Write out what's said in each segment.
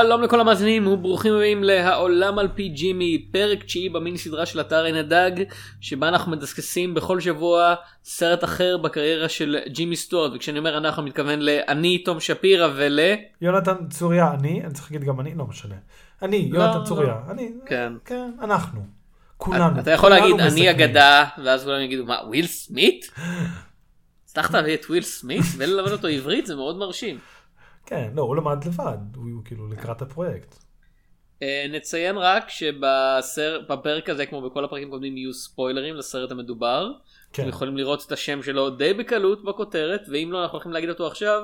שלום לכל המאזינים וברוכים הבאים להעולם על פי ג'ימי פרק תשיעי במיני סדרה של אתר עין הדג שבה אנחנו מדסקסים בכל שבוע סרט אחר בקריירה של ג'ימי סטוארט וכשאני אומר אנחנו מתכוון לאני תום שפירא ול... יונתן צוריה אני אני צריך להגיד גם אני לא משנה אני לא, יונתן לא. צוריה אני כן. כן אנחנו כולנו אתה יכול כולנו להגיד אני. אגדה ואז כולם יגידו מה וויל סמית? הצלחת להביא את וויל סמית וללמד אותו עברית זה מאוד מרשים. כן לא הוא למד לבד הוא כאילו לקראת הפרויקט אה, נציין רק שבפרק הזה כמו בכל הפרקים הקודמים יהיו ספוילרים לסרט המדובר. כן יכולים לראות את השם שלו די בקלות בכותרת ואם לא אנחנו הולכים להגיד אותו עכשיו.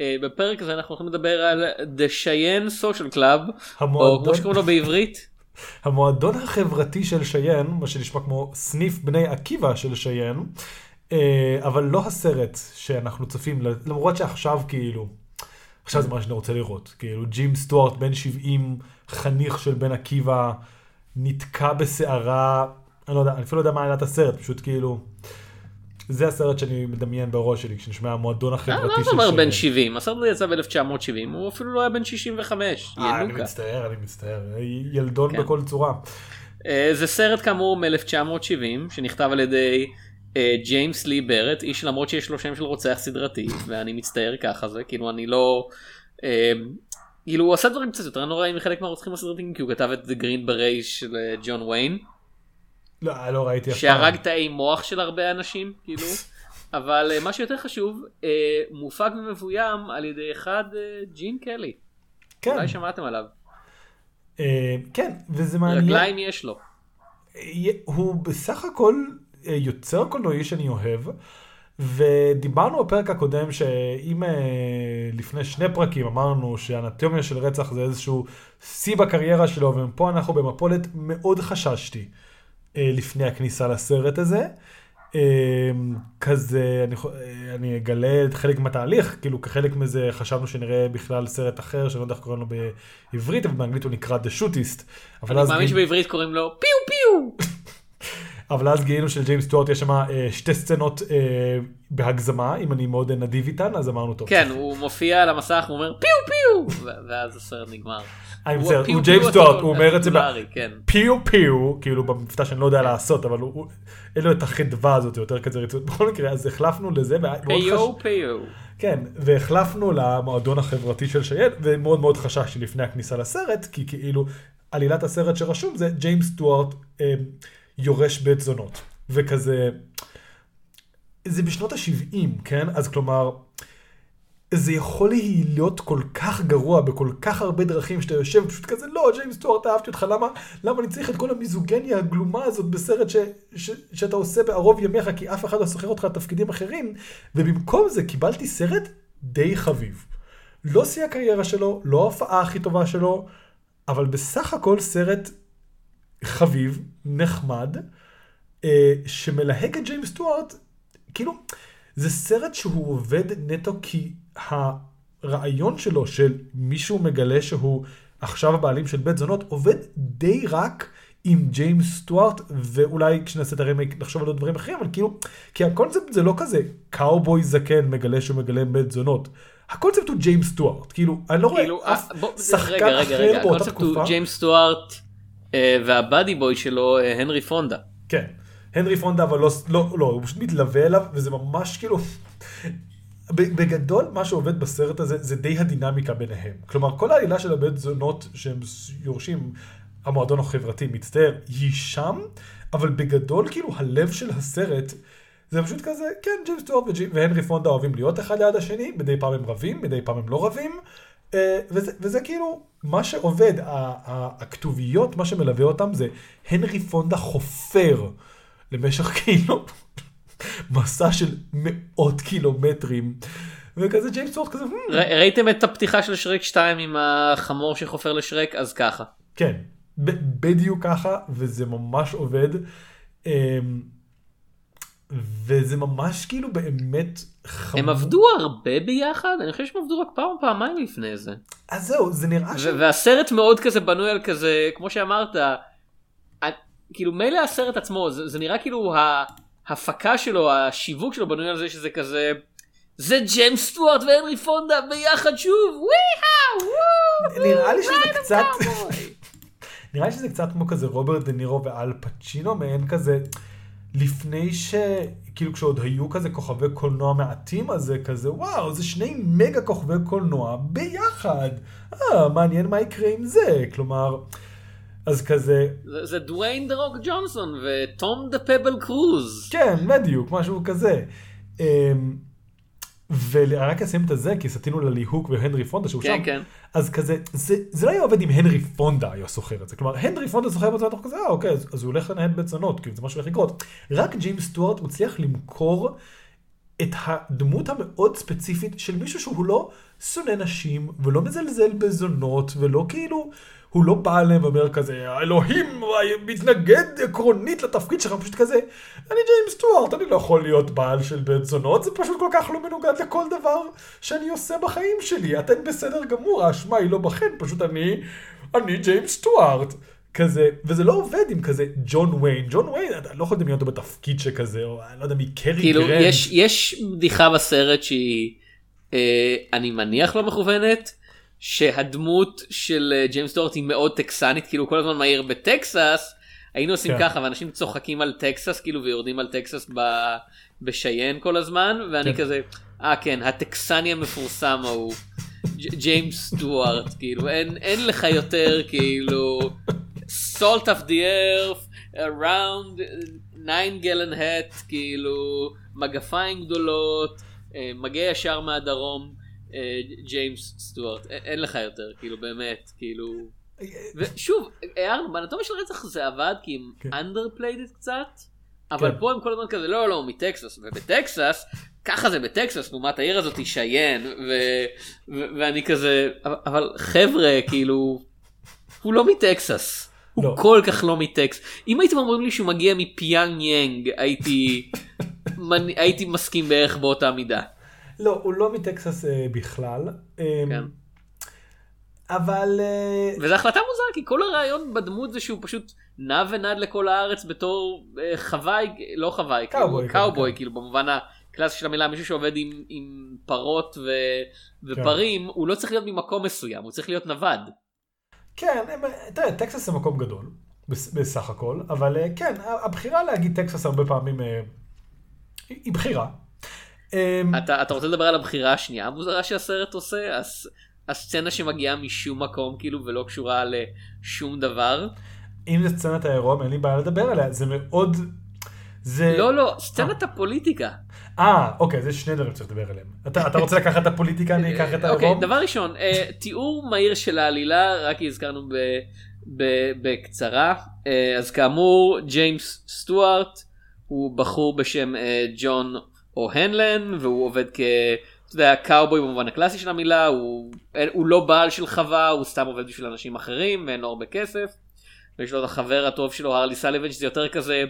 אה, בפרק הזה אנחנו הולכים לדבר על The Cheyenne Social Club או כמו המועדון שקוראים לו בעברית המועדון החברתי של שיין מה שנשמע כמו סניף בני עקיבא של שיין אה, אבל לא הסרט שאנחנו צופים למרות שעכשיו כאילו עכשיו זה מה שאני רוצה לראות כאילו ג'ים סטוארט בן 70 חניך של בן עקיבא נתקע בסערה אני לא יודע אני אפילו לא יודע מה עלת הסרט פשוט כאילו. זה הסרט שאני מדמיין בראש שלי כשנשמע המועדון אה, החברתי של זה אומר שיין. בן 70 הסרט הזה יצא ב-1970 הוא אפילו לא היה בן 65 אה, אני. מצטער אני מצטער ילדון כן. בכל צורה. אה, זה סרט כאמור מ-1970 שנכתב על ידי ג'יימס לי ברט איש למרות שיש לו שם של רוצח סדרתי ואני מצטער ככה זה כאילו אני לא. אה, כאילו הוא עשה דברים קצת יותר נוראים מחלק מהרוצחים הסדרתיים כי הוא כתב את The Green Beret של אה, ג'ון ויין לא לא ראיתי אף פעם. שהרג תאי מוח של הרבה אנשים כאילו אבל אה, מה שיותר חשוב אה, מופק ומבוים על ידי אחד אה, ג'ין קלי כן. אולי שמעתם עליו אה, כן, וזה מעניין. רגליים יש לו. אה, הוא בסך הכל אה, יוצר קולנועי שאני אוהב, ודיברנו בפרק הקודם שאם אה, לפני שני פרקים אמרנו שאנטומיה של רצח זה איזשהו שיא בקריירה שלו, ופה אנחנו במפולת מאוד חששתי אה, לפני הכניסה לסרט הזה. אה, כזה, אני, אני אגלה את חלק מהתהליך, כאילו כחלק מזה חשבנו שנראה בכלל סרט אחר, שאני לא יודע איך קוראים לו בעברית, אבל באנגלית הוא נקרא The Shootist. אני מאמין שבעברית קוראים לו פיו פיו. אבל אז גילינו שלג'יימס סטוארט יש שם אה, שתי סצנות אה, בהגזמה, אם אני מאוד נדיב איתן, אז אמרנו טוב. כן, הוא מופיע על המסך, הוא אומר פיו פיו, ואז הסרט נגמר. אני מצטער, הוא ג'יימס סטוארט, הוא אומר את זה כן. פיו פיו, כאילו במבטא שאני לא יודע לעשות, אבל אין לו את החדווה הזאת, יותר כזה רצות. בכל מקרה, אז החלפנו לזה, פיו פיו. כן, והחלפנו למועדון החברתי של שייד, ומאוד מאוד חששתי לפני הכניסה לסרט, כי כאילו עלילת הסרט שרשום זה ג'יימס סטוארט אה, יורש בית זונות, וכזה, זה בשנות ה-70, כן? אז כלומר, זה יכול להיות כל כך גרוע בכל כך הרבה דרכים שאתה יושב פשוט כזה לא ג'יימס סטוארט אהבתי אותך למה למה אני צריך את כל המיזוגניה הגלומה הזאת בסרט ש, ש, שאתה עושה בערוב ימיך כי אף אחד לא שוכר אותך לתפקידים אחרים ובמקום זה קיבלתי סרט די חביב. לא שיא הקריירה שלו לא ההופעה הכי טובה שלו אבל בסך הכל סרט חביב נחמד אה, שמלהק את ג'יימס סטוארט כאילו זה סרט שהוא עובד נטו כי הרעיון שלו של מישהו מגלה שהוא עכשיו הבעלים של בית זונות עובד די רק עם ג'יימס סטוארט ואולי כשנעשה את הרמייק נחשוב על עוד דברים אחרים אבל כאילו כי הקונספט זה לא כזה קאובוי זקן מגלה שהוא מגלה בית זונות. הקונספט הוא ג'יימס סטוארט כאילו אני לא רואה כאילו, אף אה, בוא, שחקן רגע, רגע, אחר רגע, באותה הקונספט הוא תקופה. ג'יימס סטוארט וה buddy boy שלו אה, הנרי פונדה. כן. הנרי פונדה אבל לא, לא, לא, הוא פשוט מתלווה אליו וזה ממש כאילו, בגדול מה שעובד בסרט הזה זה די הדינמיקה ביניהם. כלומר כל העלילה של הבית זונות שהם יורשים, המועדון החברתי מצטער, היא שם, אבל בגדול כאילו הלב של הסרט זה פשוט כזה, כן, ג'יימס וג'י- והנרי פונדה אוהבים להיות אחד ליד השני, מדי פעם הם רבים, מדי פעם הם לא רבים, אה, וזה, וזה כאילו מה שעובד, הכתוביות, מה שמלווה אותם זה הנרי פונדה חופר למשך כאילו מסע של מאות קילומטרים, וכזה ג'יימס סטוארט כזה, "Hmm, ראיתם את הפתיחה של שרק 2 עם החמור שחופר לשרק אז ככה. כן, בדיוק ככה, וזה ממש עובד. אמ, וזה ממש כאילו באמת חמור. הם עבדו הרבה ביחד אני חושב שהם עבדו רק פעם או פעמיים לפני זה. אז זהו, זה נראה ש... והסרט מאוד כזה בנוי על כזה כמו שאמרת כאילו מילא הסרט עצמו זה, זה נראה כאילו ההפקה שלו השיווק שלו בנוי על זה שזה כזה זה ג'יימס סטוארט והנרי פונדה ביחד שוב וויהה וואו נראה לי שזה קצת... נראה לי שזה קצת כמו כזה רוברט דה נירו ואל פצ'ינו, מעין כזה, לפני ש... כאילו כשעוד היו כזה כוכבי קולנוע מעטים, אז זה כזה, וואו, זה שני מגה כוכבי קולנוע ביחד. אה, מעניין מה יקרה עם זה. כלומר, אז כזה... זה, זה דוויין the Rock ג'ונסון וטום the Pebble קרוז. כן, בדיוק, משהו כזה. ורק אסיים את זה, כי סטינו לליהוק והנרי פונדה שהוא כן, שם. כן. אז כזה, זה, זה לא היה עובד אם הנרי פונדה היה שוכר את זה. כלומר, הנרי פונדה שוכר את זה בתוך כזה, אה, אוקיי, אז, אז הוא הולך לנהל זונות, כאילו זה משהו הולך לקרות. רק ג'יימס סטוארט מצליח למכור את הדמות המאוד ספציפית של מישהו שהוא לא שונא נשים, ולא מזלזל בזונות, ולא כאילו, הוא לא בא אליהם ואומר כזה, האלוהים מתנגד עקרונית לתפקיד שלך, פשוט כזה, אני ג'יימס סטוארט, אני לא יכול להיות בעל של בית זונות, זה פשוט כל כך לא מנוגד לכל דבר שאני עושה בחיים שלי, אתן בסדר גמור, האשמה היא לא בכן, פשוט אני, אני ג'יימס סטוארט. כזה, וזה לא עובד עם כזה ג'ון ויין, ג'ון ויין, אתה לא יכול לדמיין אותו בתפקיד שכזה, או אני לא יודע מי קרי כאילו גרנט. יש, יש בדיחה בסרט שהיא אה, אני מניח לא מכוונת שהדמות של אה, ג'יימס סטוארט היא מאוד טקסנית כאילו כל הזמן מעיר בטקסס היינו עושים כן. ככה ואנשים צוחקים על טקסס כאילו ויורדים על טקסס ב, בשיין כל הזמן ואני כן. כזה אה כן הטקסני המפורסם ההוא ג'יימס סטוארט כאילו אין, אין לך יותר כאילו salt of the earth a round 9 gallon hat כאילו מגפיים גדולות אה, מגיע ישר מהדרום ג'יימס סטוארט אין- לך יותר כאילו באמת כאילו ושוב הערנו באנטומיה של רצח זה עבד כי הם כן. underplayed קצת אבל כן. פה הם כל הזמן כזה לא לא הוא מטקסס ובטקסס ככה זה בטקסס לעומת העיר הזאת היא שיין ואני כזה אבל- אבל חבר'ה כאילו הוא לא מטקסס. הוא לא. כל כך לא מטקסס. אם הייתם אומרים לי שהוא מגיע מפיונגיאנג הייתי מסכים בערך באותה מידה. לא, הוא לא מטקסס אה, בכלל. אה, כן. אבל... אה, וזו החלטה מוזרה כי כל הרעיון בדמות זה שהוא פשוט נע ונד בכל הארץ בתור אה, חוואי לא חוואי קאובוי, כאילו, כן, קאובוי כן. כאילו במובן הקלאסי של המילה מישהו שעובד עם, עם פרות ו, ופרים הוא לא צריך להיות ממקום מסוים הוא צריך להיות נווד. כן, הם- תראה, טקסס זה מקום גדול, בס- בסך הכל, אבל אה, כן, הבחירה להגיד טקסס הרבה פעמים אה, היא בחירה. אה, אתה, אתה רוצה לדבר על הבחירה השנייה המוזרה שהסרט עושה הס, הסצנה שמגיעה משום מקום כאילו ולא קשורה לשום דבר. אם זה סצנת העירום, אין לי בעיה לדבר עליה, זה מאוד... זה... לא לא סצנת הפוליטיקה. אה, אוקיי, זה שני דברים שצריך לדבר עליהם. אתה אתה רוצה לקחת את הפוליטיקה, אני אקח את אוקיי, העירום? דבר ראשון, אה, תיאור מהיר של העלילה, רק הזכרנו ב, ב, בקצרה. אה, אז כאמור, ג'יימס סטוארט הוא בחור בשם אה, ג'ון אוהנלן, והוא עובד כ... אתה יודע, קאובוי במובן הקלאסי של המילה, הוא, הוא לא בעל של חווה, הוא סתם עובד בשביל אנשים אחרים, ואין לו הרבה כסף. ויש לו את החבר הטוב שלו, הרלי סליבן, שזה יותר כזה,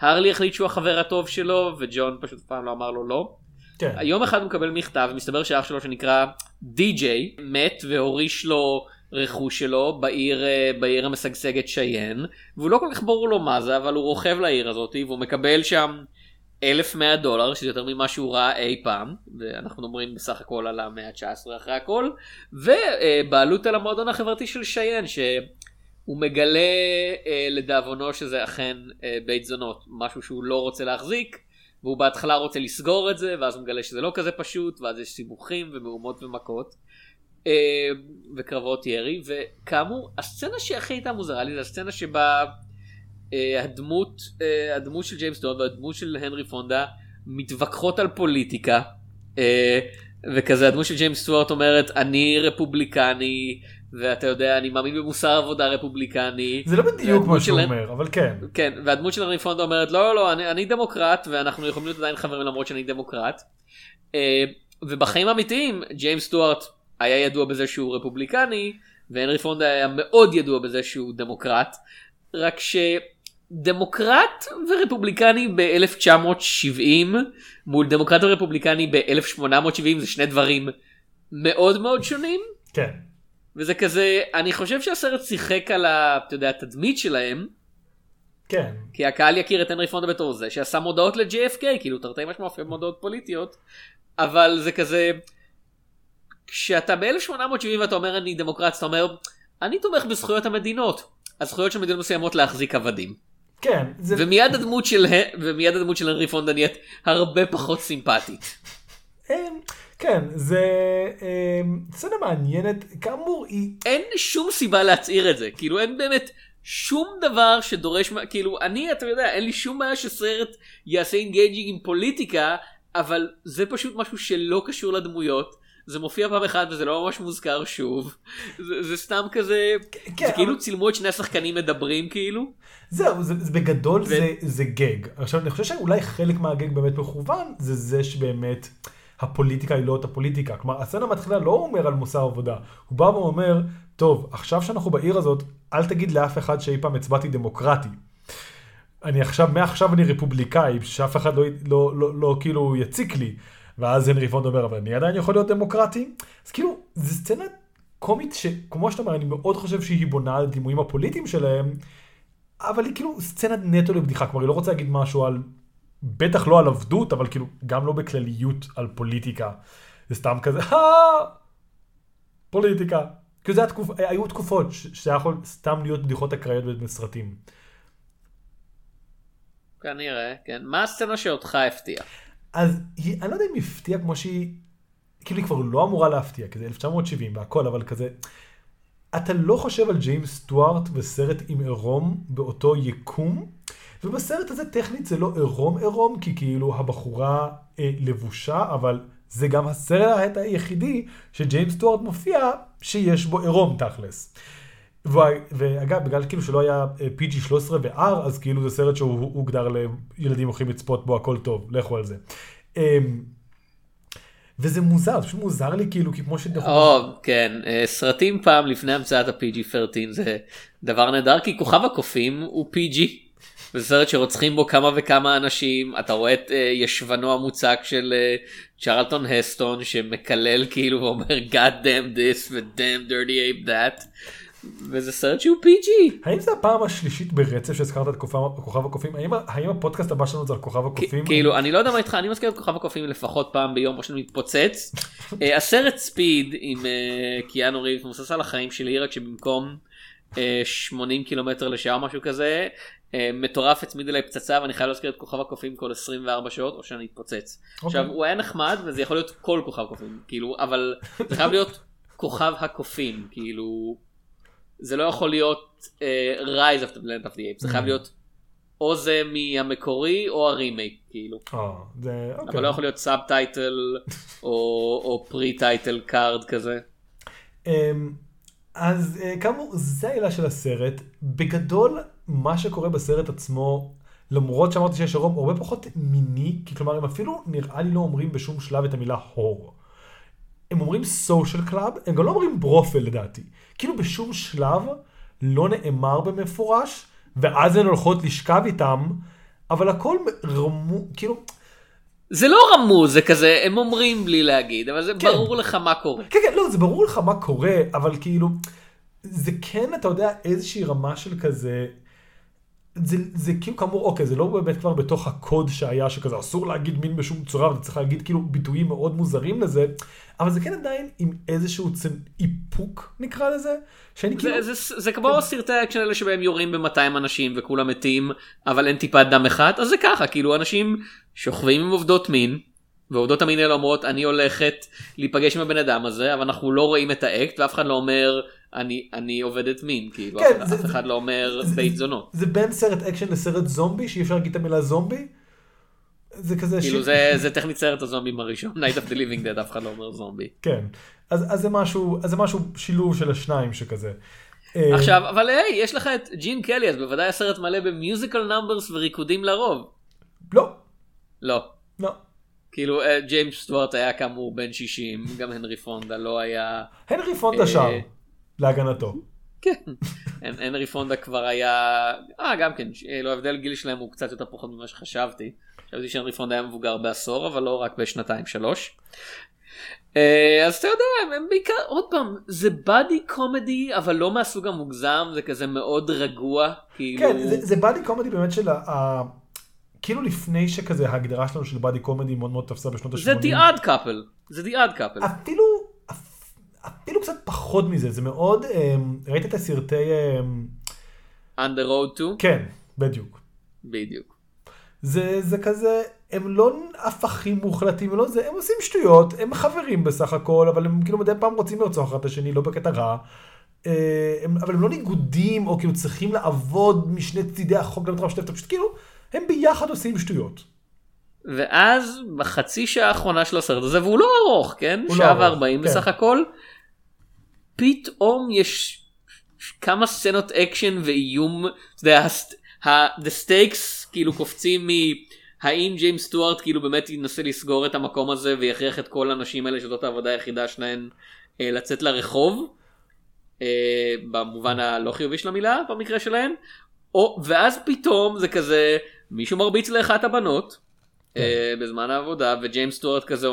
הרלי החליט שהוא החבר הטוב שלו, וג'ון פשוט פעם לא אמר לו לא. כן. יום אחד הוא מקבל מכתב מסתבר שאח שלו שנקרא די.ג'יי מת והוריש לו רכוש שלו בעיר אה, בעיר המשגשגת שיין והוא לא כל כך ברור לו מה זה אבל הוא רוכב לעיר הזאת והוא מקבל שם 1100 דולר שזה יותר ממה שהוא ראה אי פעם ואנחנו מדברים בסך הכל על המאה ה-19 אחרי הכל ובעלות על המועדון החברתי של שיין שהוא מגלה אה, לדאבונו שזה אכן אה, בית זונות משהו שהוא לא רוצה להחזיק והוא בהתחלה רוצה לסגור את זה ואז הוא מגלה שזה לא כזה פשוט ואז יש סיבוכים ומהומות ומכות אה, וקרבות ירי וכאמור הסצנה שהכי הייתה מוזרה לי זה הסצנה שבה הדמות אה, הדמות של ג'יימס דון והדמות של הנרי פונדה מתווכחות על פוליטיקה אה, וכזה הדמות של ג'יימס סטוארט אומרת אני רפובליקני ואתה יודע אני מאמין במוסר עבודה רפובליקני זה לא בדיוק מה שהוא אומר, אבל כן. כן, והדמות של הנרי פונדה אומרת לא לא לא אני, אני דמוקרט ואנחנו יכולים להיות עדיין חברים למרות שאני דמוקרט. אה, ובחיים האמיתיים ג'יימס סטוארט היה ידוע בזה שהוא רפובליקני והנרי פונדה היה מאוד ידוע בזה שהוא דמוקרט. רק שדמוקרט ורפובליקני ב-1970 מול דמוקרט ורפובליקני ב-1870 זה שני דברים מאוד מאוד שונים. כן. וזה כזה אני חושב שהסרט שיחק על ה- אתה יודע, התדמית שלהם. כן. כי הקהל יכיר את הנרי פונדה בתור זה שעשה מודעות ל-JFK כאילו תרתי משמע מופיע במודעות פוליטיות אבל זה כזה כשאתה ב-1870 ואתה אומר אני דמוקרט, אתה אומר, אני תומך בזכויות המדינות. הזכויות של מדינות מסוימות להחזיק עבדים. כן, זה... ומיד הדמות של ומיד הדמות של הנרי פונדה נהיית הרבה פחות סימפטית. כן, זה אמ, סצנה מעניינת, כאמור היא... אין שום סיבה להצהיר את זה, כאילו אין באמת שום דבר שדורש, כאילו אני אתה יודע אין לי שום בעיה שסרט יעשה engaging עם פוליטיקה, אבל זה פשוט משהו שלא קשור לדמויות. זה מופיע פעם אחת וזה לא ממש מוזכר שוב. זה, זה סתם כזה, כן, זה כאילו אבל... צילמו את שני השחקנים מדברים כאילו. זהו, זה, זה בגדול ו... זה, זה gag. עכשיו אני חושב שאולי חלק מה gag באמת מכוון זה זה שבאמת הפוליטיקה היא לא אותה פוליטיקה. כלומר הסצנה מתחילה לא אומר על מוסר עבודה, הוא בא ואומר, טוב, עכשיו שאנחנו בעיר הזאת, אל תגיד לאף אחד שאי פעם הצבעתי דמוקרטי. אני עכשיו, מעכשיו אני רפובליקאי, שאף אחד לא, לא, לא, לא, לא כאילו יציק לי. ואז הנרי פונד אומר, אבל אני עדיין יכול להיות דמוקרטי? אז כאילו, זו סצנה קומית שכמו שאתה אומר, אני מאוד חושב שהיא בונה על דימויים הפוליטיים שלהם, אבל היא כאילו סצנה נטו לבדיחה, כלומר היא לא רוצה להגיד משהו על, בטח לא על עבדות, אבל כאילו גם לא בכלליות על פוליטיקה. זה סתם כזה, אה, פוליטיקה. כאילו זה התקופ... היו תקופות שהיה יכול סתם להיות בדיחות אקראיות בסרטים. כנראה, כן. מה הסצנה שאותך הפתיעה? אז היא, אני לא יודע אם היא הפתיעה כמו שהיא, כאילו היא כבר לא אמורה להפתיע, כי זה 1970 והכל, אבל כזה, אתה לא חושב על ג'יימס סטוארט בסרט עם עירום באותו יקום, ובסרט הזה טכנית זה לא עירום עירום, כי כאילו הבחורה אה, לבושה, אבל זה גם הסרט היחידי שג'יימס סטוארט מופיע שיש בו עירום תכלס. ואגב, בגלל כאילו שלא היה אה, PG 13 ו-R, אז כאילו זה סרט שהוא הוגדר לילדים הולכים לצפות בו, הכל טוב, לכו על זה. אמ, וזה מוזר, זה פשוט מוזר לי כאילו, כי כמו שדחו... או, כן, אה, סרטים פעם לפני המצאת ה-PG-13 זה דבר נהדר, כי כוכב הקופים הוא PG. זה סרט שרוצחים בו כמה וכמה אנשים, אתה רואה את uh, ישבנו המוצק של צ'רלטון הסטון שמקלל כאילו ואומר God damn this ו-damn dirty ape that. וזה סרט שהוא PG. האם זה הפעם השלישית ברצף שהזכרת את כוכב הקופים? האם, האם הפודקאסט הבא שלנו זה על כוכב הקופים? כאילו, אני לא יודע מה איתך, אני מזכיר את כוכב הקופים לפחות פעם ביום, או שאני מתפוצץ. אה, הסרט ספיד עם אה, קיאנו ריב מבוסס על החיים שלי, רק שבמקום 80 אה, קילומטר לשעה או משהו כזה, מטורף הצמיד אליי פצצה ואני חייב להזכיר את כוכב הקופים כל 24 שעות או שאני אתפוצץ. Okay. עכשיו אוקיי. הוא היה נחמד וזה יכול להיות כל כוכב קופים כאילו אבל זה חייב להיות כוכב הקופים כאילו זה לא יכול להיות uh, Rise of the Planet of the Apes, זה חייב mm. להיות או זה מהמקורי או הרימייק כאילו. Oh, זה, okay. אבל. לא יכול להיות subtitle או pre title card כזה. Um, אז uh, כאמור זה העילה של הסרט בגדול מה שקורה בסרט עצמו למרות שאמרתי שיש רוב הרבה פחות מיני כי כלומר הם אפילו נראה לי לא אומרים בשום שלב את המילה whore. הם אומרים social club, הם גם לא אומרים brothel לדעתי. כאילו בשום שלב לא נאמר במפורש, ואז הן הולכות לשכב איתם, אבל הכל רמוז, כאילו... זה לא רמוז, זה כזה, הם אומרים בלי להגיד, אבל זה כן. ברור לך מה קורה. כן, כן, לא, זה ברור לך מה קורה, אבל כאילו, זה כן, אתה יודע, איזושהי רמה של כזה, זה, זה כאילו כאמור, אוקיי, זה לא באמת כבר בתוך הקוד שהיה, שכזה אסור להגיד מין בשום צורה, ואתה צריך להגיד כאילו ביטויים מאוד מוזרים לזה, אבל זה כן עדיין עם איזשהו צנ... איפוק נקרא לזה, שאני כאילו... זה, זה, זה כמו כן. סרטי האקשן האלה שבהם יורים ב-200 אנשים וכולם מתים, אבל אין טיפת דם אחד, אז זה ככה, כאילו אנשים שוכבים עם עובדות מין, ועובדות המין האלה אומרות אני הולכת להיפגש עם הבן אדם הזה אבל אנחנו לא רואים את האקט ואף אחד לא אומר אני אני עובדת מין כאילו כן, אף, זה, אף אחד לא אומר בית זונות. זה בין סרט אקשן לסרט זומבי שאי אפשר להגיד את המילה זומבי. זה כזה כאילו ש... זה זה טכנית סרט הזומבים הראשון Night of the Living Dead אף אחד לא אומר זומבי. כן אז, אז זה משהו אז זה משהו שילוב של השניים שכזה. אה, עכשיו אבל היי יש לך את ג'ין קלי אז בוודאי הסרט מלא ב musical numbers וריקודים לרוב. לא. לא. לא. כאילו אה, ג'יימס סטוארט היה כאמור בן 60 גם הנרי פונדה לא היה. הנרי פונדה אה, שר להגנתו. כן. הנרי פונדה כבר היה אה גם כן לא ההבדל גיל שלהם הוא קצת יותר פחות ממה שחשבתי. חשבתי שהנרי פונדה היה מבוגר בעשור אבל לא רק בשנתיים שלוש. אה, אז אתה יודע הם בעיקר עוד פעם זה באדי קומדי אבל לא מהסוג המוגזם זה כזה מאוד רגוע כאילו כן זה באדי קומדי באמת של ה... כאילו לפני שכזה ההגדרה שלנו של באדי קומדי מאוד מאוד תפסה בשנות ה-80. זה the odd couple. זה the odd couple. אפילו, אפילו קצת פחות מזה, זה מאוד, אה, ראית את הסרטי, אה, On the road to? כן, בדיוק. בדיוק. זה, זה כזה, הם לא הפכים מוחלטים, הם לא זה, הם עושים שטויות, הם חברים בסך הכל, אבל הם כאילו מדי פעם רוצים לרצוח אחד את השני, לא בקטע רע. אה, הם, אבל הם לא ניגודים, או כאילו צריכים לעבוד משני צידי החוק למטרה משותפת, פשוט כאילו, הם ביחד עושים שטויות. ואז בחצי שעה האחרונה של הסרט הזה, והוא לא ארוך, כן? לא שעה וארבעים כן. בסך הכל, פתאום יש כמה סצנות אקשן ואיום, אתה יודע, the stakes כאילו קופצים מ... האם ג'יימס סטוארט כאילו באמת ינסה לסגור את המקום הזה ויכריח את כל האנשים האלה שזאת העבודה היחידה שלהם אה, לצאת לרחוב אה, במובן הלא חיובי של המילה במקרה שלהם או, ואז פתאום זה כזה מישהו מרביץ לאחת הבנות אה, בזמן העבודה וג'יימס סטוארט כזה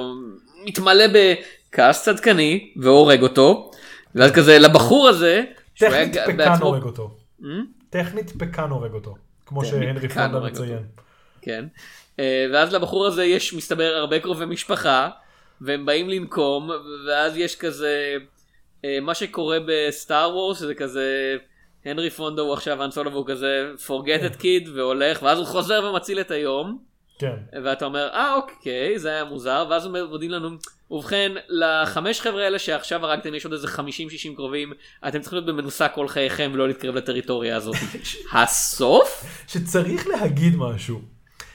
מתמלא בכעס צדקני והורג אותו ואז כזה לבחור הזה טכנית בעצמו- הורג אותו. Hmm? טכנית פקן הורג אותו. כמו שהנרי פונדה. מציין. כן. אה, ואז לבחור הזה יש מסתבר הרבה קרובי משפחה והם באים לנקום ואז יש כזה אה, מה שקורה בסטאר וורס זה כזה הנרי פונדה הוא עכשיו אנסולו והוא כזה forget it kid והולך ואז הוא חוזר ומציל את היום כן. ואתה אומר אה אוקיי זה היה מוזר ואז מודיעים לנו ובכן לחמש חבר'ה האלה שעכשיו הרגתם יש עוד איזה 50-60 קרובים אתם צריכים להיות במנוסה כל חייכם ולא להתקרב לטריטוריה הזאת. הסוף? שצריך להגיד משהו.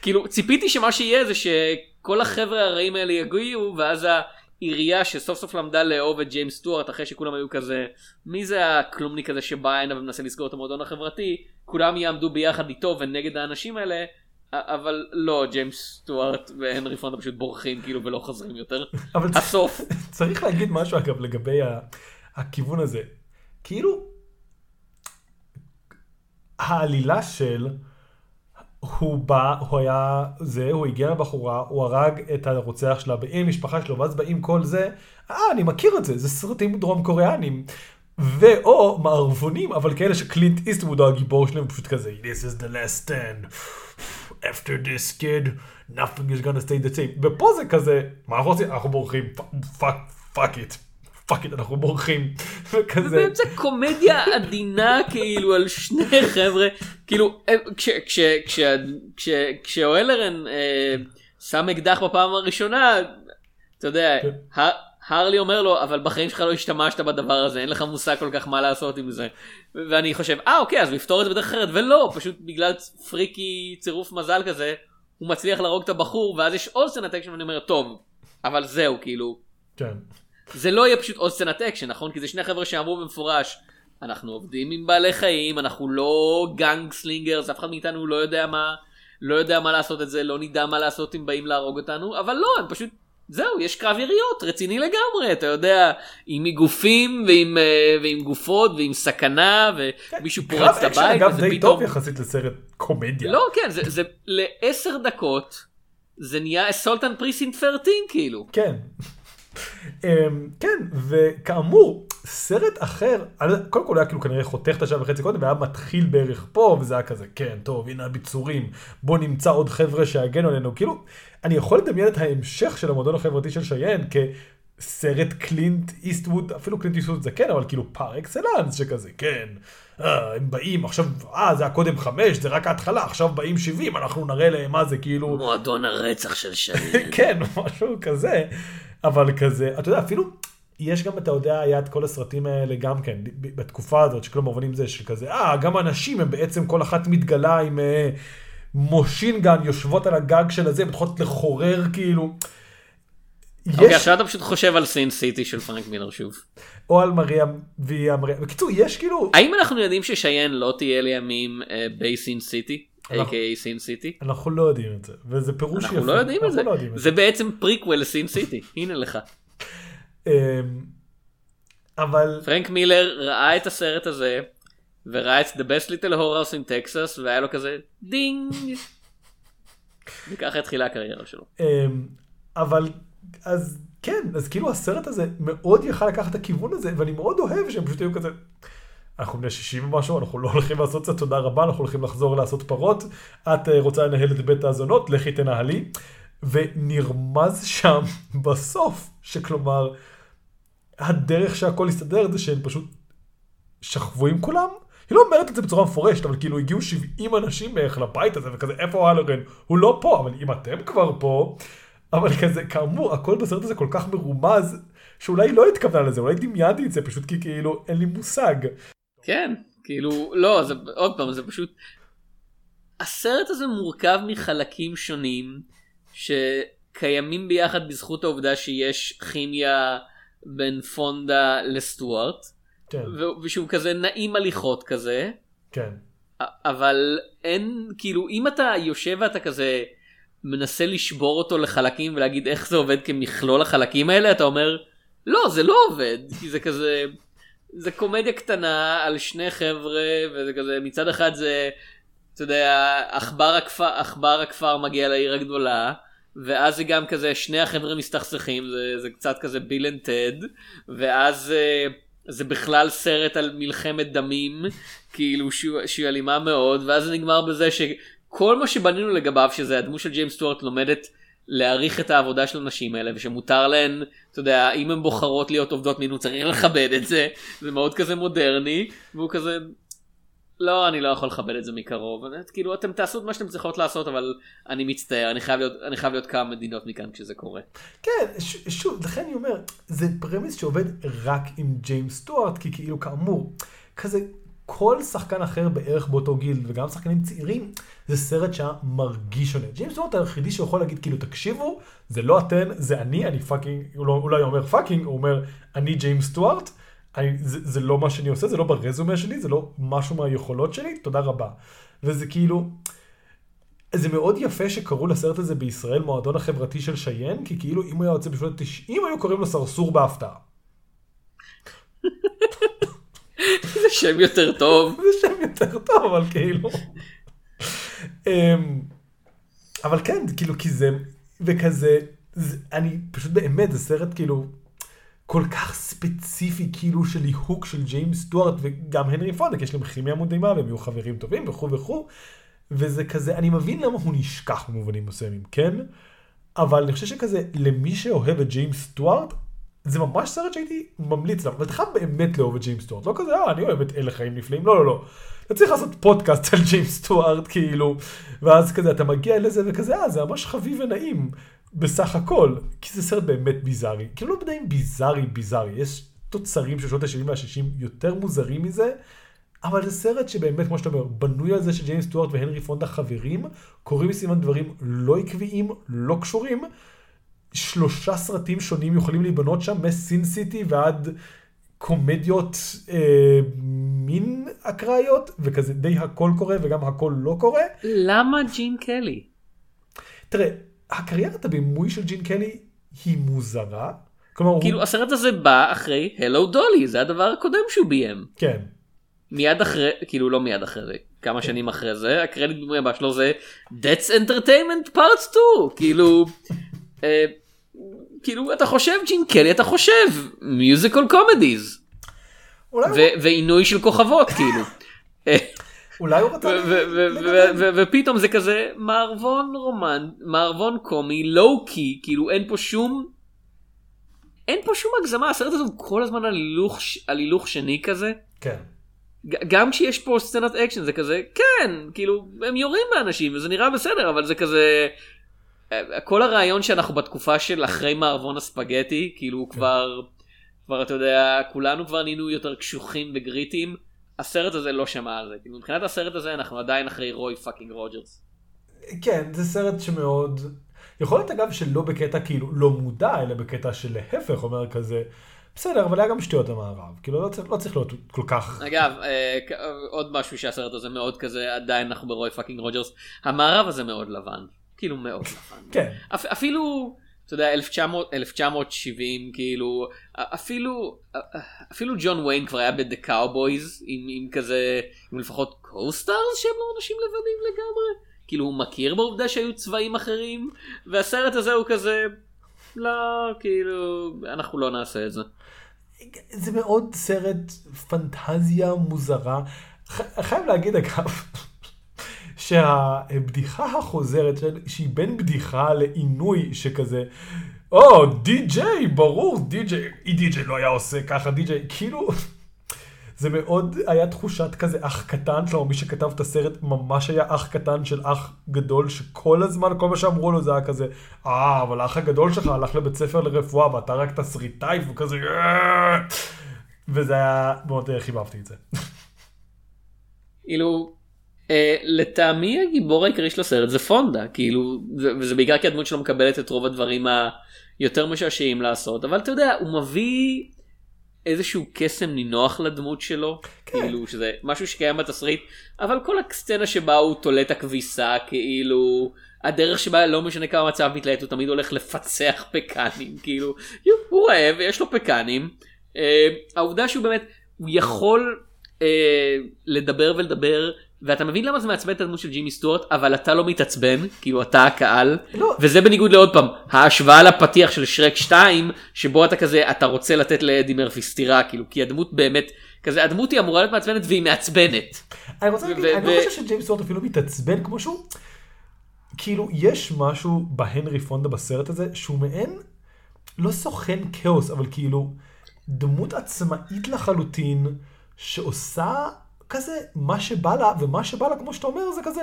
כאילו ציפיתי שמה שיהיה זה שכל החבר'ה הרעים האלה יגיעו ואז העירייה שסוף סוף למדה לאהוב את ג'יימס סטוארט אחרי שכולם היו כזה מי זה הכלומניק הזה שבא הנה ומנסה לסגור את המועדון החברתי כולם יעמדו ביחד איתו ונגד האנשים האלה אבל לא ג'יימס סטוארט והנרי פונדה פשוט בורחים כאילו ולא חוזרים יותר אבל הסוף צריך להגיד משהו אגב לגבי הכיוון הזה. כאילו, העלילה של, הוא בא, הוא היה, זה, הוא הגיע לבחורה, הוא הרג את הרוצח שלה עם משפחה שלו, ואז באים כל זה, אה, אני מכיר את זה, זה סרטים דרום קוריאנים. ואו מערבונים, אבל כאלה שקלינט איסטווד הוא הגיבור שלהם פשוט כזה, This is the last stand. After this kid, nothing is gonna stay the same. ופה זה כזה, מה אנחנו רוצים? אנחנו בורחים, fuck, fuck it. fuck it, אנחנו בורחים. וכזה, באמצע קומדיה עדינה כאילו על שני חבר'ה כאילו אה, כש- כש- כש- כש- כשאוהנלן אה, שם אקדח בפעם הראשונה אתה יודע כן. הרלי אומר לו אבל בחיים שלך לא השתמשת בדבר הזה אין לך מושג כל כך מה לעשות עם זה ואני חושב אה אוקיי אז הוא יפתור את זה בדרך אחרת ולא פשוט בגלל freaky צירוף מזל כזה הוא מצליח להרוג את הבחור ואז יש עוד סצנת אקשן ואני אומר טוב אבל זהו כאילו כן. זה לא יהיה פשוט עוד סצנת אקשן, נכון? כי זה שני חבר'ה שאמרו במפורש, אנחנו עובדים עם בעלי חיים, אנחנו לא gunslingers, אף אחד מאיתנו לא יודע מה, לא יודע מה לעשות את זה, לא נדע מה לעשות אם באים להרוג אותנו, אבל לא, הם פשוט, זהו, יש קרב יריות, רציני לגמרי, אתה יודע, עם איגופים ועם, אה, ועם גופות ועם סכנה, ומישהו קרב פורץ את אקשן הבית, אגב וזה די פתאום... טוב יחסית לסרט קומדיה. לא, כן, זה, זה לעשר דקות, זה נהיה Assault on Precinct 13 כאילו. כן. אמ, כן, וכאמור, סרט אחר, קודם כל היה כאילו כנראה חותך את השעה וחצי קודם, והיה מתחיל בערך פה, וזה היה כזה, כן, טוב, הנה הביצורים, בוא נמצא עוד חבר'ה שיגנו עלינו. כאילו, אני יכול לדמיין את ההמשך של המועדון החברתי של שיין כסרט קלינט איסטווד, אפילו קלינט איסטווד זה כן, אבל כאילו פר אקסלנס שכזה, כן. אה, הם באים עכשיו, אה, זה היה קודם חמש, זה רק ההתחלה, עכשיו באים שבעים, אנחנו נראה להם מה זה כאילו... מועדון הרצח של שני. כן, משהו כזה, אבל כזה, אתה יודע, אפילו, יש גם, אתה יודע, היה את כל הסרטים האלה גם כן, בתקופה הזאת, שכולם מובנים זה של כזה, אה, גם הנשים הם בעצם כל אחת מתגלה עם אה, machine gun, יושבות על הגג של הזה, מתחילות לחורר כאילו. אוקיי, יש, עכשיו אתה פשוט חושב על Sin City של פרנק מילר שוב. או על מריה ויה מריה, בקיצור, יש כאילו, האם אנחנו יודעים ששיין לא תהיה לימים אה, ב Sin City? A.K.A Sin City? אנחנו לא יודעים את זה, וזה פירוש יפה. אנחנו לא יודעים את זה. אנחנו לא יודעים את זה בעצם פריקוול ל Sin City. הנה לך. אמ, אבל, פרנק מילר ראה את הסרט הזה וראה את The Best Little Whorehouse in Texas והיה לו כזה ding. וככה התחילה הקריירה שלו. אמ, אבל אז כן אז כאילו הסרט הזה מאוד יכל לקחת את הכיוון הזה ואני מאוד אוהב שהם פשוט היו כזה. אנחנו בני 60 ומשהו אנחנו לא הולכים לעשות את זה תודה רבה אנחנו הולכים לחזור לעשות פרות את אה, רוצה לנהל את בית הזונות לכי תנהלי ונרמז שם בסוף שכלומר הדרך שהכל הסתדר זה שהם פשוט שכבו עם כולם. היא לא אומרת את זה בצורה מפורשת, אבל כאילו הגיעו 70 אנשים בערך לבית הזה, וכזה, איפה הלוגן? הוא לא פה, אבל אם אתם כבר פה, אבל כזה, כאמור, הכל בסרט הזה כל כך מרומז, שאולי לא התכוונה לזה, אולי דמיינתי את זה, פשוט כי כאילו, אין לי מושג. כן, כאילו, לא, זה, עוד פעם, זה פשוט... הסרט הזה מורכב מחלקים שונים, שקיימים ביחד בזכות העובדה שיש כימיה בין פונדה לסטוארט. כן. ושהוא כזה נעים הליכות כזה. כן. אבל אין, כאילו, אם אתה יושב ואתה כזה מנסה לשבור אותו לחלקים ולהגיד איך זה עובד כמכלול החלקים האלה, אתה אומר, לא, זה לא עובד, כי זה כזה, זה קומדיה קטנה על שני חבר'ה, וזה כזה, מצד אחד זה, אתה יודע, עכבר הכפר, עכבר הכפר מגיע לעיר הגדולה, ואז זה גם כזה, שני החבר'ה מסתכסכים, זה, זה קצת כזה Bill and Ted, ואז... אה, זה בכלל סרט על מלחמת דמים, כאילו שהיא אלימה מאוד, ואז זה נגמר בזה שכל מה שבנינו לגביו, שזה הדמות של ג'יימס סטוארט לומדת להעריך את העבודה של הנשים האלה, ושמותר להן, אתה יודע, אם הן בוחרות להיות עובדות מין, צריך לכבד את זה, זה מאוד כזה מודרני, והוא כזה, לא, אני לא יכול לכבד את זה מקרוב. כאילו, אתם תעשו את מה שאתם צריכות לעשות, אבל אני מצטער, אני חייב להיות, אני חייב להיות כמה מדינות מכאן כשזה קורה. כן, ש, שוב, לכן אני אומר, זה premise שעובד רק עם ג'יימס סטוארט, כי כאילו, כאמור, כזה, כל שחקן אחר בערך באותו גיל, וגם שחקנים צעירים, זה סרט שהיה מרגיש שונה. ג'יימס סטוארט היחידי שיכול להגיד, כאילו, תקשיבו, זה לא אתן, זה אני, אני fucking, הוא לא, אולי אומר fucking, הוא אומר, אני ג'יימס סטוארט. אני, זה, זה לא מה שאני עושה, זה לא ברזומה שלי, זה לא משהו מהיכולות שלי, תודה רבה. וזה כאילו, זה מאוד יפה שקראו לסרט הזה בישראל מועדון החברתי של שיין, כי כאילו אם הוא היה יוצא בשנות ה-90, היו קוראים לו סרסור בהפתעה. זה שם יותר טוב. זה שם יותר טוב, אבל כאילו... אמ, אבל כן, כאילו, כי זה, וכזה, זה, אני פשוט באמת, זה סרט כאילו, כל כך ספציפי כאילו של ליהוק של ג'יימס סטוארט וגם הנרי פונדה, יש להם כימיה מדהימה והם יהיו חברים טובים וכו' וכו', וזה כזה, אני מבין למה הוא נשכח במובנים מסוימים, כן? אבל אני חושב שכזה, למי שאוהב את ג'יימס סטוארט, זה ממש סרט שהייתי ממליץ אבל אתה חייב באמת לאהוב את ג'יימס סטוארט, לא כזה, אה, אני אוהב את אלה חיים נפלאים, לא, לא, לא. אתה צריך לעשות פודקאסט על ג'יימס סטוארט, כאילו, ואז כזה, אתה מגיע לזה וכזה, אה, זה ממש חביב ונעים. בסך הכל, כי זה סרט באמת ביזארי. כאילו לא אם ביזארי ביזארי, יש תוצרים של שנות ה-70 וה-60 יותר מוזרים מזה, אבל זה סרט שבאמת, כמו שאתה אומר, בנוי על זה שג'יימס סטוארט והנרי פונדה חברים, קוראים מסביבם דברים לא עקביים, לא קשורים. שלושה סרטים שונים יכולים להיבנות שם, מסין סיטי ועד קומדיות אה, מין אקראיות, וכזה די הכל קורה וגם הכל לא קורה. למה ג'ין קלי? תראה, הקריירת הבימוי של ג'ין קלי היא מוזרה. כלומר, כאילו הוא... הסרט הזה בא אחרי הלו דולי זה הדבר הקודם שהוא ביים. כן. מיד אחרי כאילו לא מיד אחרי זה כמה כן. שנים אחרי זה הקרדיט בימוי הבא שלו זה That's Entertainment Part 2 כאילו אה, כאילו אתה חושב ג'ין קלי אתה חושב musical comedies. ועינוי של כוכבות כאילו. אולי הוא רצה... ופתאום זה כזה מערבון רומן, מערבון קומי, low key, כאילו אין פה שום... אין פה שום הגזמה, הסרט הזה הוא כל הזמן על הילוך, על הילוך שני כזה. כן. גם כשיש פה סצנת אקשן זה כזה, כן, כאילו, הם יורים באנשים וזה נראה בסדר, אבל זה כזה... כל הרעיון שאנחנו בתקופה של אחרי מערבון הספגטי, כאילו כן. כבר, כבר אתה יודע, כולנו כבר נהיינו יותר קשוחים וגריטים. הסרט הזה לא שמע על זה. כאילו מבחינת הסרט הזה אנחנו עדיין אחרי רוי fucking רוג'רס. כן, זה סרט שמאוד... יכול להיות אגב שלא בקטע כאילו לא מודע, אלא בקטע של להפך, אומר כזה, בסדר, אבל היה גם שטויות המערב, כאילו לא צריך, לא צריך להיות כל כך... אגב, אה, עוד משהו שהסרט הזה מאוד כזה, עדיין אנחנו ברוי fucking רוג'רס, המערב הזה מאוד לבן, כאילו מאוד לבן. כן. אפ, אפילו אתה יודע 1900, 1970 כאילו אפילו אפילו ג'ון ויין כבר היה ב "The Cowboys" עם, עם כזה עם לפחות co-stars שהם לא אנשים לבנים לגמרי כאילו הוא מכיר בעובדה שהיו צבעים אחרים והסרט הזה הוא כזה לא כאילו אנחנו לא נעשה את זה. זה מאוד סרט פנטזיה מוזרה חייב להגיד אגב שהבדיחה החוזרת, שהיא בין בדיחה לעינוי שכזה, או, די-ג'יי, ברור, די-ג'יי, די-ג'יי לא היה עושה ככה, די-ג'יי, כאילו, זה מאוד היה תחושת כזה אח קטן, כלומר מי שכתב את הסרט ממש היה אח קטן של אח גדול, שכל הזמן, כל מה שאמרו לו זה היה כזה, אה, אבל האח הגדול שלך הלך לבית ספר לרפואה ואתה רק תסריטאי, והוא כזה, "אה." וזה היה, מאוד אה, חיבבתי את זה. אה, לטעמי הגיבור העיקרי של הסרט זה פונדה, כאילו, זה, וזה בעיקר כי הדמות שלו מקבלת את רוב הדברים היותר משעשעים לעשות, אבל אתה יודע, הוא מביא איזשהו קסם נינוח לדמות שלו, כן. כאילו, שזה משהו שקיים בתסריט, אבל כל הסצנה שבה הוא תולה את הכביסה, כאילו, הדרך שבה לא משנה כמה מצב מתלהט, הוא תמיד הולך לפצח פקנים, כאילו, הוא רעב, יש לו פקנים. אה, העובדה שהוא באמת, הוא יכול אה, לדבר ולדבר, ואתה מבין למה זה מעצבן את הדמות של ג'ימי סטוארט, אבל אתה לא מתעצבן, כאילו אתה הקהל, לא. וזה בניגוד לעוד פעם, ההשוואה לפתיח של שרק 2, שבו אתה כזה, אתה רוצה לתת לאדי מרפי סטירה, כאילו, כי הדמות באמת, כזה, הדמות היא אמורה להיות מעצבנת והיא מעצבנת. אני רוצה להגיד, אני לא חושב שג'יימס וורט אפילו מתעצבן כמו שהוא, כאילו, יש משהו בהנרי פונדה בסרט הזה, שהוא מעין, לא סוכן כאוס, אבל כאילו, דמות עצמאית לחלוטין, שעושה כזה מה שבא לה, ומה שבא לה, כמו שאתה אומר, זה כזה,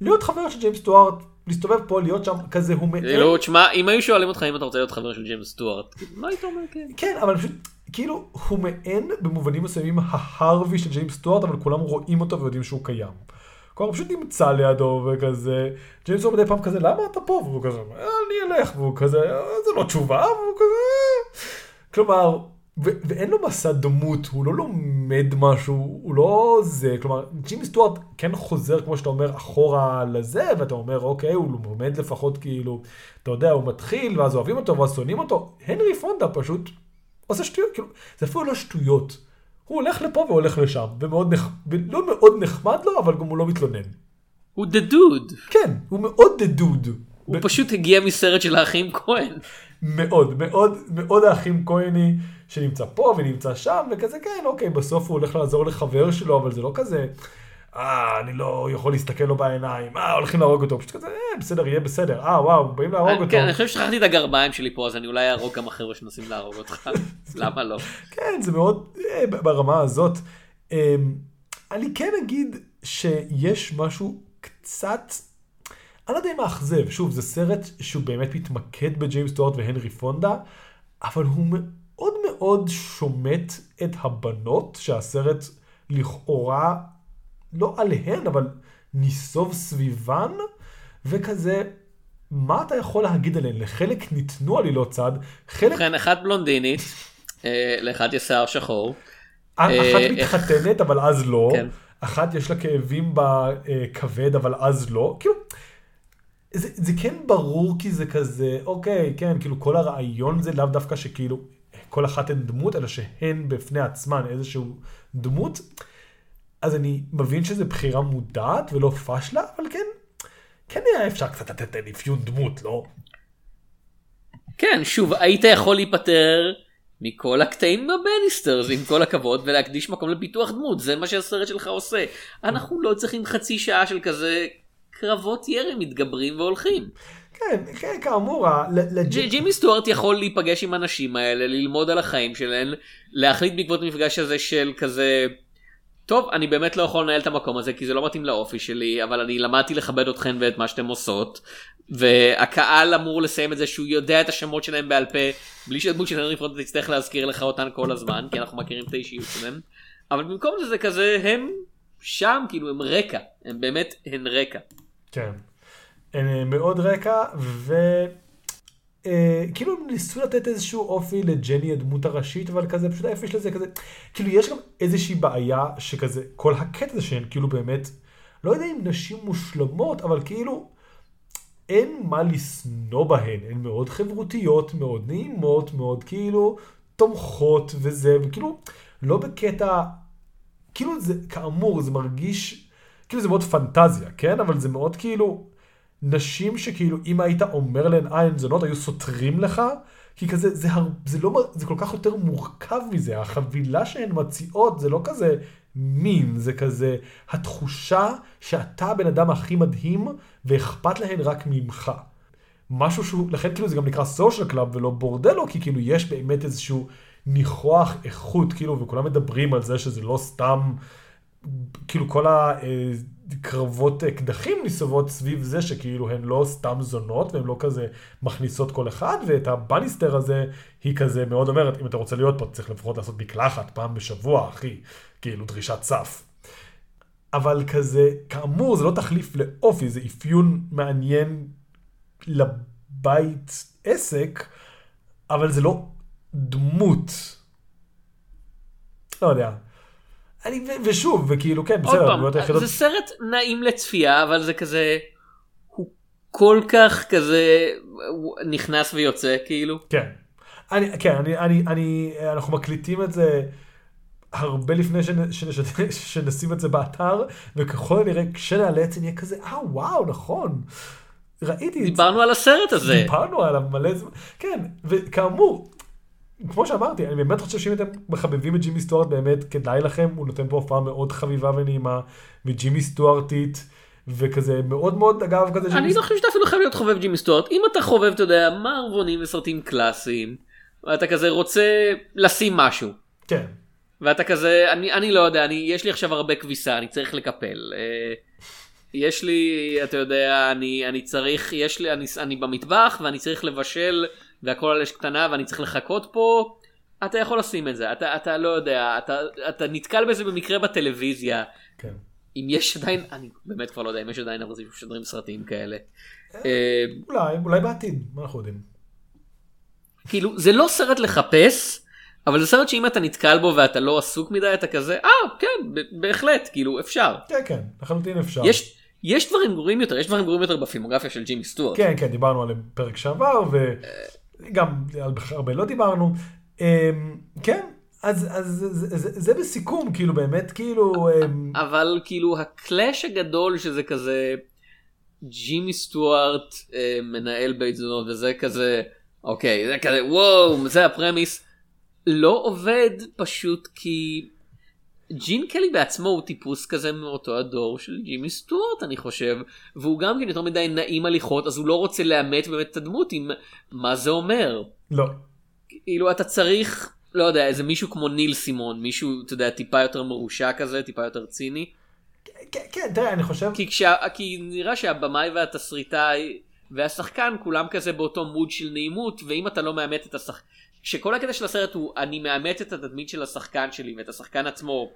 להיות חבר של ג'יימס סטוארט, להסתובב פה, להיות שם, כזה, הוא מעין... כאילו, תשמע, אם היו שואלים אותך אם אתה רוצה להיות חבר של ג'יימס סטוארט, מה היית אומר כן? כן, אבל פשוט, כאילו, הוא מעין במובנים מסוימים ההרווי של ג'יימס סטוארט, אבל כולם רואים אותו ויודעים שהוא קיים. כלומר, פשוט נמצא לידו וכזה, ג'יימס סטוארט מדי פעם כזה, למה אתה פה? והוא כזה, "אה, אני אלך, והוא כזה, "אה, זה לא תשובה, והוא כזה... "אה." כלומר, ו- ואין לו מסע דמות, הוא לא לומד משהו, הוא לא זה, כלומר, ג'ימי סטוארט כן חוזר, כמו שאתה אומר, אחורה לזה, ואתה אומר, אוקיי, הוא לומד לפחות כאילו, אתה יודע, הוא מתחיל, ואז אוהבים אותו, ואז שונאים אותו. הנרי פונדה פשוט עושה שטויות, כאילו, זה אפילו לא שטויות. הוא הולך לפה והולך לשם, ומאוד נח... ולא מאוד נחמד לו, אבל גם הוא לא מתלונן. הוא דה דוד, כן, הוא מאוד דה דוד. הוא פשוט הגיע מסרט של האחים כהן. מאוד, מאוד, מאוד האחים כהני שנמצא פה ונמצא שם, וכזה, כן, אוקיי, בסוף הוא הולך לעזור לחבר שלו, אבל זה לא כזה, אה, אני לא יכול להסתכל לו בעיניים, אה, הולכים להרוג אותו, פשוט כזה, אה, בסדר, יהיה בסדר, אה, וואו, באים להרוג אותו. כן, אני חושב ששכחתי את הגרביים שלי פה, אז אני אולי אהרוג כמה חבר'ה שמנסים להרוג אותך. למה לא? כן, זה מאוד אה, ברמה הזאת. אה, אני כן אגיד שיש משהו קצת, אני לא יודע אם מאכזב, שוב, זה סרט שהוא באמת מתמקד בג'יימס סטוארט והנרי פונדה, אבל הוא מאוד מאוד שומט את הבנות שהסרט לכאורה, לא עליהן, אבל ניסוב סביבן, וכזה, מה אתה יכול להגיד עליהן? לחלק ניתנו עלילות צד, חלק ובכן, אחת בלונדינית, אה, לאחד יש שיער שחור. אחת אה, מתחתנת, אבל אז לא. כן. אחת יש לה כאבים בכבד, אבל אז לא. כאילו, זה, זה כן ברור כי זה כזה, אוקיי, כן, כאילו כל הרעיון זה לאו דווקא שכאילו כל אחת הן דמות, אלא שהן בפני עצמן איזשהו דמות. אז אני מבין שזו בחירה מודעת ולא פשלה, אבל כן, כן היה אפשר קצת לתת להן אפיון דמות, לא? כן, שוב, היית יכול להיפטר מכל הקטעים בבניסטרס, עם כל הכבוד, ולהקדיש מקום לפיתוח דמות, זה מה שהסרט שלך עושה. אנחנו לא צריכים חצי שעה של כזה קרבות ירי מתגברים והולכים. כן, כן, כאמור, ג'ימי סטוארט יכול להיפגש עם האנשים האלה, ללמוד על החיים שלהם, להחליט בעקבות המפגש הזה של כזה, טוב, אני באמת לא יכול לנהל את המקום הזה כי זה לא מתאים לאופי שלי, אבל אני למדתי לכבד אתכן ואת מה שאתם עושות, והקהל אמור לסיים את זה שהוא יודע את השמות שלהם בעל פה, בלי שהדמות של הנרי פרונט תצטרך להזכיר לך אותן כל הזמן, כי אנחנו מכירים את האישיות שלהם, אבל במקום זה זה כזה, הם שם, כאילו הם רקע, הם באמת הן רקע. כן. אה, מאוד רקע, ו... אה, הם ניסו לתת איזשהו אופי לג'ני הדמות הראשית, אבל כזה פשוט האופי של זה כזה, כאילו יש גם איזושהי בעיה שכזה, כל הקטע הזה שהן כאילו באמת, לא יודע אם נשים מושלמות, אבל כאילו אין מה לשנוא בהן, הן מאוד חברותיות, מאוד נעימות, מאוד כאילו תומכות וזה, וכאילו לא בקטע, כאילו זה כאמור זה מרגיש, כאילו זה מאוד פנטזיה, כן? אבל זה מאוד כאילו, נשים שכאילו אם היית אומר להן אה הן זונות היו סותרים לך, כי כזה זה, הר... זה, לא, זה כל כך יותר מורכב מזה, החבילה שהן מציעות זה לא כזה מין, זה כזה התחושה שאתה הבן אדם הכי מדהים ואכפת להן רק ממך. משהו שהוא, לכן כאילו זה גם נקרא social club ולא bordello, כי כאילו יש באמת איזשהו ניחוח איכות, כאילו, וכולם מדברים על זה שזה לא סתם, כאילו כל הקרבות אקדחים נסובות סביב זה שכאילו הן לא סתם זונות והן לא כזה מכניסות כל אחד, ואת הבניסטר הזה היא כזה מאוד אומרת, אם אתה רוצה להיות פה צריך לפחות לעשות מקלחת פעם בשבוע, אחי, כאילו דרישת סף. אבל כזה, כאמור, זה לא תחליף לאופי, זה אפיון מעניין לבית עסק, אבל זה לא דמות. לא יודע. אני, ושוב, וכאילו, כן, בסדר, עוד פעם, זה סרט נעים לצפייה, אבל זה כזה, הוא כל כך כזה נכנס ויוצא, כאילו. כן. אני, כן, אני, אני, אני, אנחנו מקליטים את זה הרבה לפני שנ, שנ, שנשים את זה באתר, וככל הנראה כשנעלה את זה נהיה כזה, אה וואו, נכון. ראיתי דיברנו על הסרט הזה. דיברנו עליו מלא זמן. כן, וכאמור, כמו שאמרתי, אני באמת חושב שאם אתם מחבבים את ג'ימי סטוארט, באמת כדאי לכם, הוא נותן פה הופעה מאוד חביבה ונעימה, וג'ימי סטוארטית, וכזה מאוד מאוד, אגב, כזה אני לא חושב שאתה אפילו חייב להיות חובב ג'ימי סטוארט. אם אתה חובב, אתה יודע, מערבונים וסרטים קלאסיים, ואתה כזה רוצה לשים משהו. כן. ואתה כזה, אני, אני לא יודע, אני, יש לי עכשיו הרבה כביסה, אני צריך לקפל. אה, יש לי, אתה יודע, אני, אני צריך, יש לי, אני, אני במטבח ואני צריך לבשל והכל על אש קטנה ואני צריך לחכות פה, אתה יכול לשים את זה, אתה, אתה לא יודע, אתה, אתה נתקל בזה במקרה בטלוויזיה. כן. אם יש עדיין, אני באמת כבר לא יודע אם יש עדיין ערוצים שמשדרים סרטים כאלה. אה, אולי, אולי בעתיד, מה אנחנו יודעים. כאילו, זה לא סרט לחפש, אבל זה סרט שאם אתה נתקל בו ואתה לא עסוק מדי, אתה כזה, אה, כן, בהחלט, כאילו, אפשר. כן, כן, לחלוטין אפשר. יש, יש דברים גרועים יותר, יש דברים גרועים יותר בפילמוגרפיה של ג'ימי סטוארט. כן, כן, דיברנו עליהם פרק שעבר, וגם על הרבה לא דיברנו. אמ, כן, אז, אז זה, זה, זה בסיכום, כאילו באמת, כאילו... אמ, אבל כאילו הקלאש הגדול שזה כזה, ג'ימי סטוארט אה, מנהל בית זונות וזה כזה, אוקיי, זה כזה, וואו, זה הפרמיס, לא עובד פשוט כי... ג'ין קלי בעצמו הוא טיפוס כזה מאותו הדור של ג'ימי סטוארט אני חושב והוא גם כן יותר מדי נעים הליכות אז הוא לא רוצה לאמת באמת את הדמות עם מה זה אומר. לא. כאילו אתה צריך לא יודע איזה מישהו כמו ניל סימון מישהו אתה יודע טיפה יותר מרושע כזה טיפה יותר ציני. כן, כן תראה אני חושב כי, כשה, כי נראה שהבמאי והתסריטאי והשחקן כולם כזה באותו מוד של נעימות ואם אתה לא מאמת את השחקן שכל הקטע של הסרט הוא אני מאמת את התדמית של השחקן שלי ואת השחקן עצמו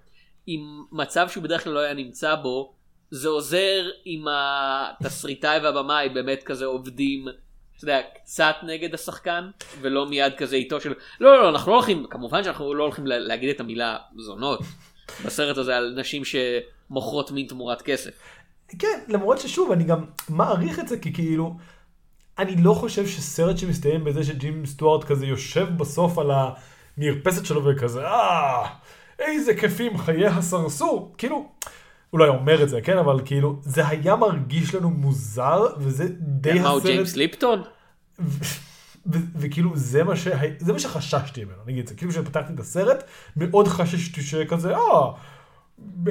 עם מצב שהוא בדרך כלל לא היה נמצא בו זה עוזר אם התסריטאי והבמאי באמת כזה עובדים אתה יודע, קצת נגד השחקן ולא מיד כזה איתו של לא לא אנחנו לא הולכים כמובן שאנחנו לא הולכים להגיד את המילה זונות בסרט הזה על נשים שמוכרות מין תמורת כסף. כן למרות ששוב אני גם מעריך את זה כי כאילו אני לא חושב שסרט שמסתיים בזה שג'ים סטוארט כזה יושב בסוף על המרפסת שלו וכזה, אה, איזה כיפים חיי הסרסור. כאילו, הוא לא היה אומר את זה, כן, אבל כאילו, זה היה מרגיש לנו מוזר, וזה די הסרט... מה הוא ג'יימס ליפטון? וכאילו זה מה, ש... זה מה שחששתי ממנו, נגיד, זה כאילו כשפתחתי את הסרט, מאוד חששתי שכזה, אה,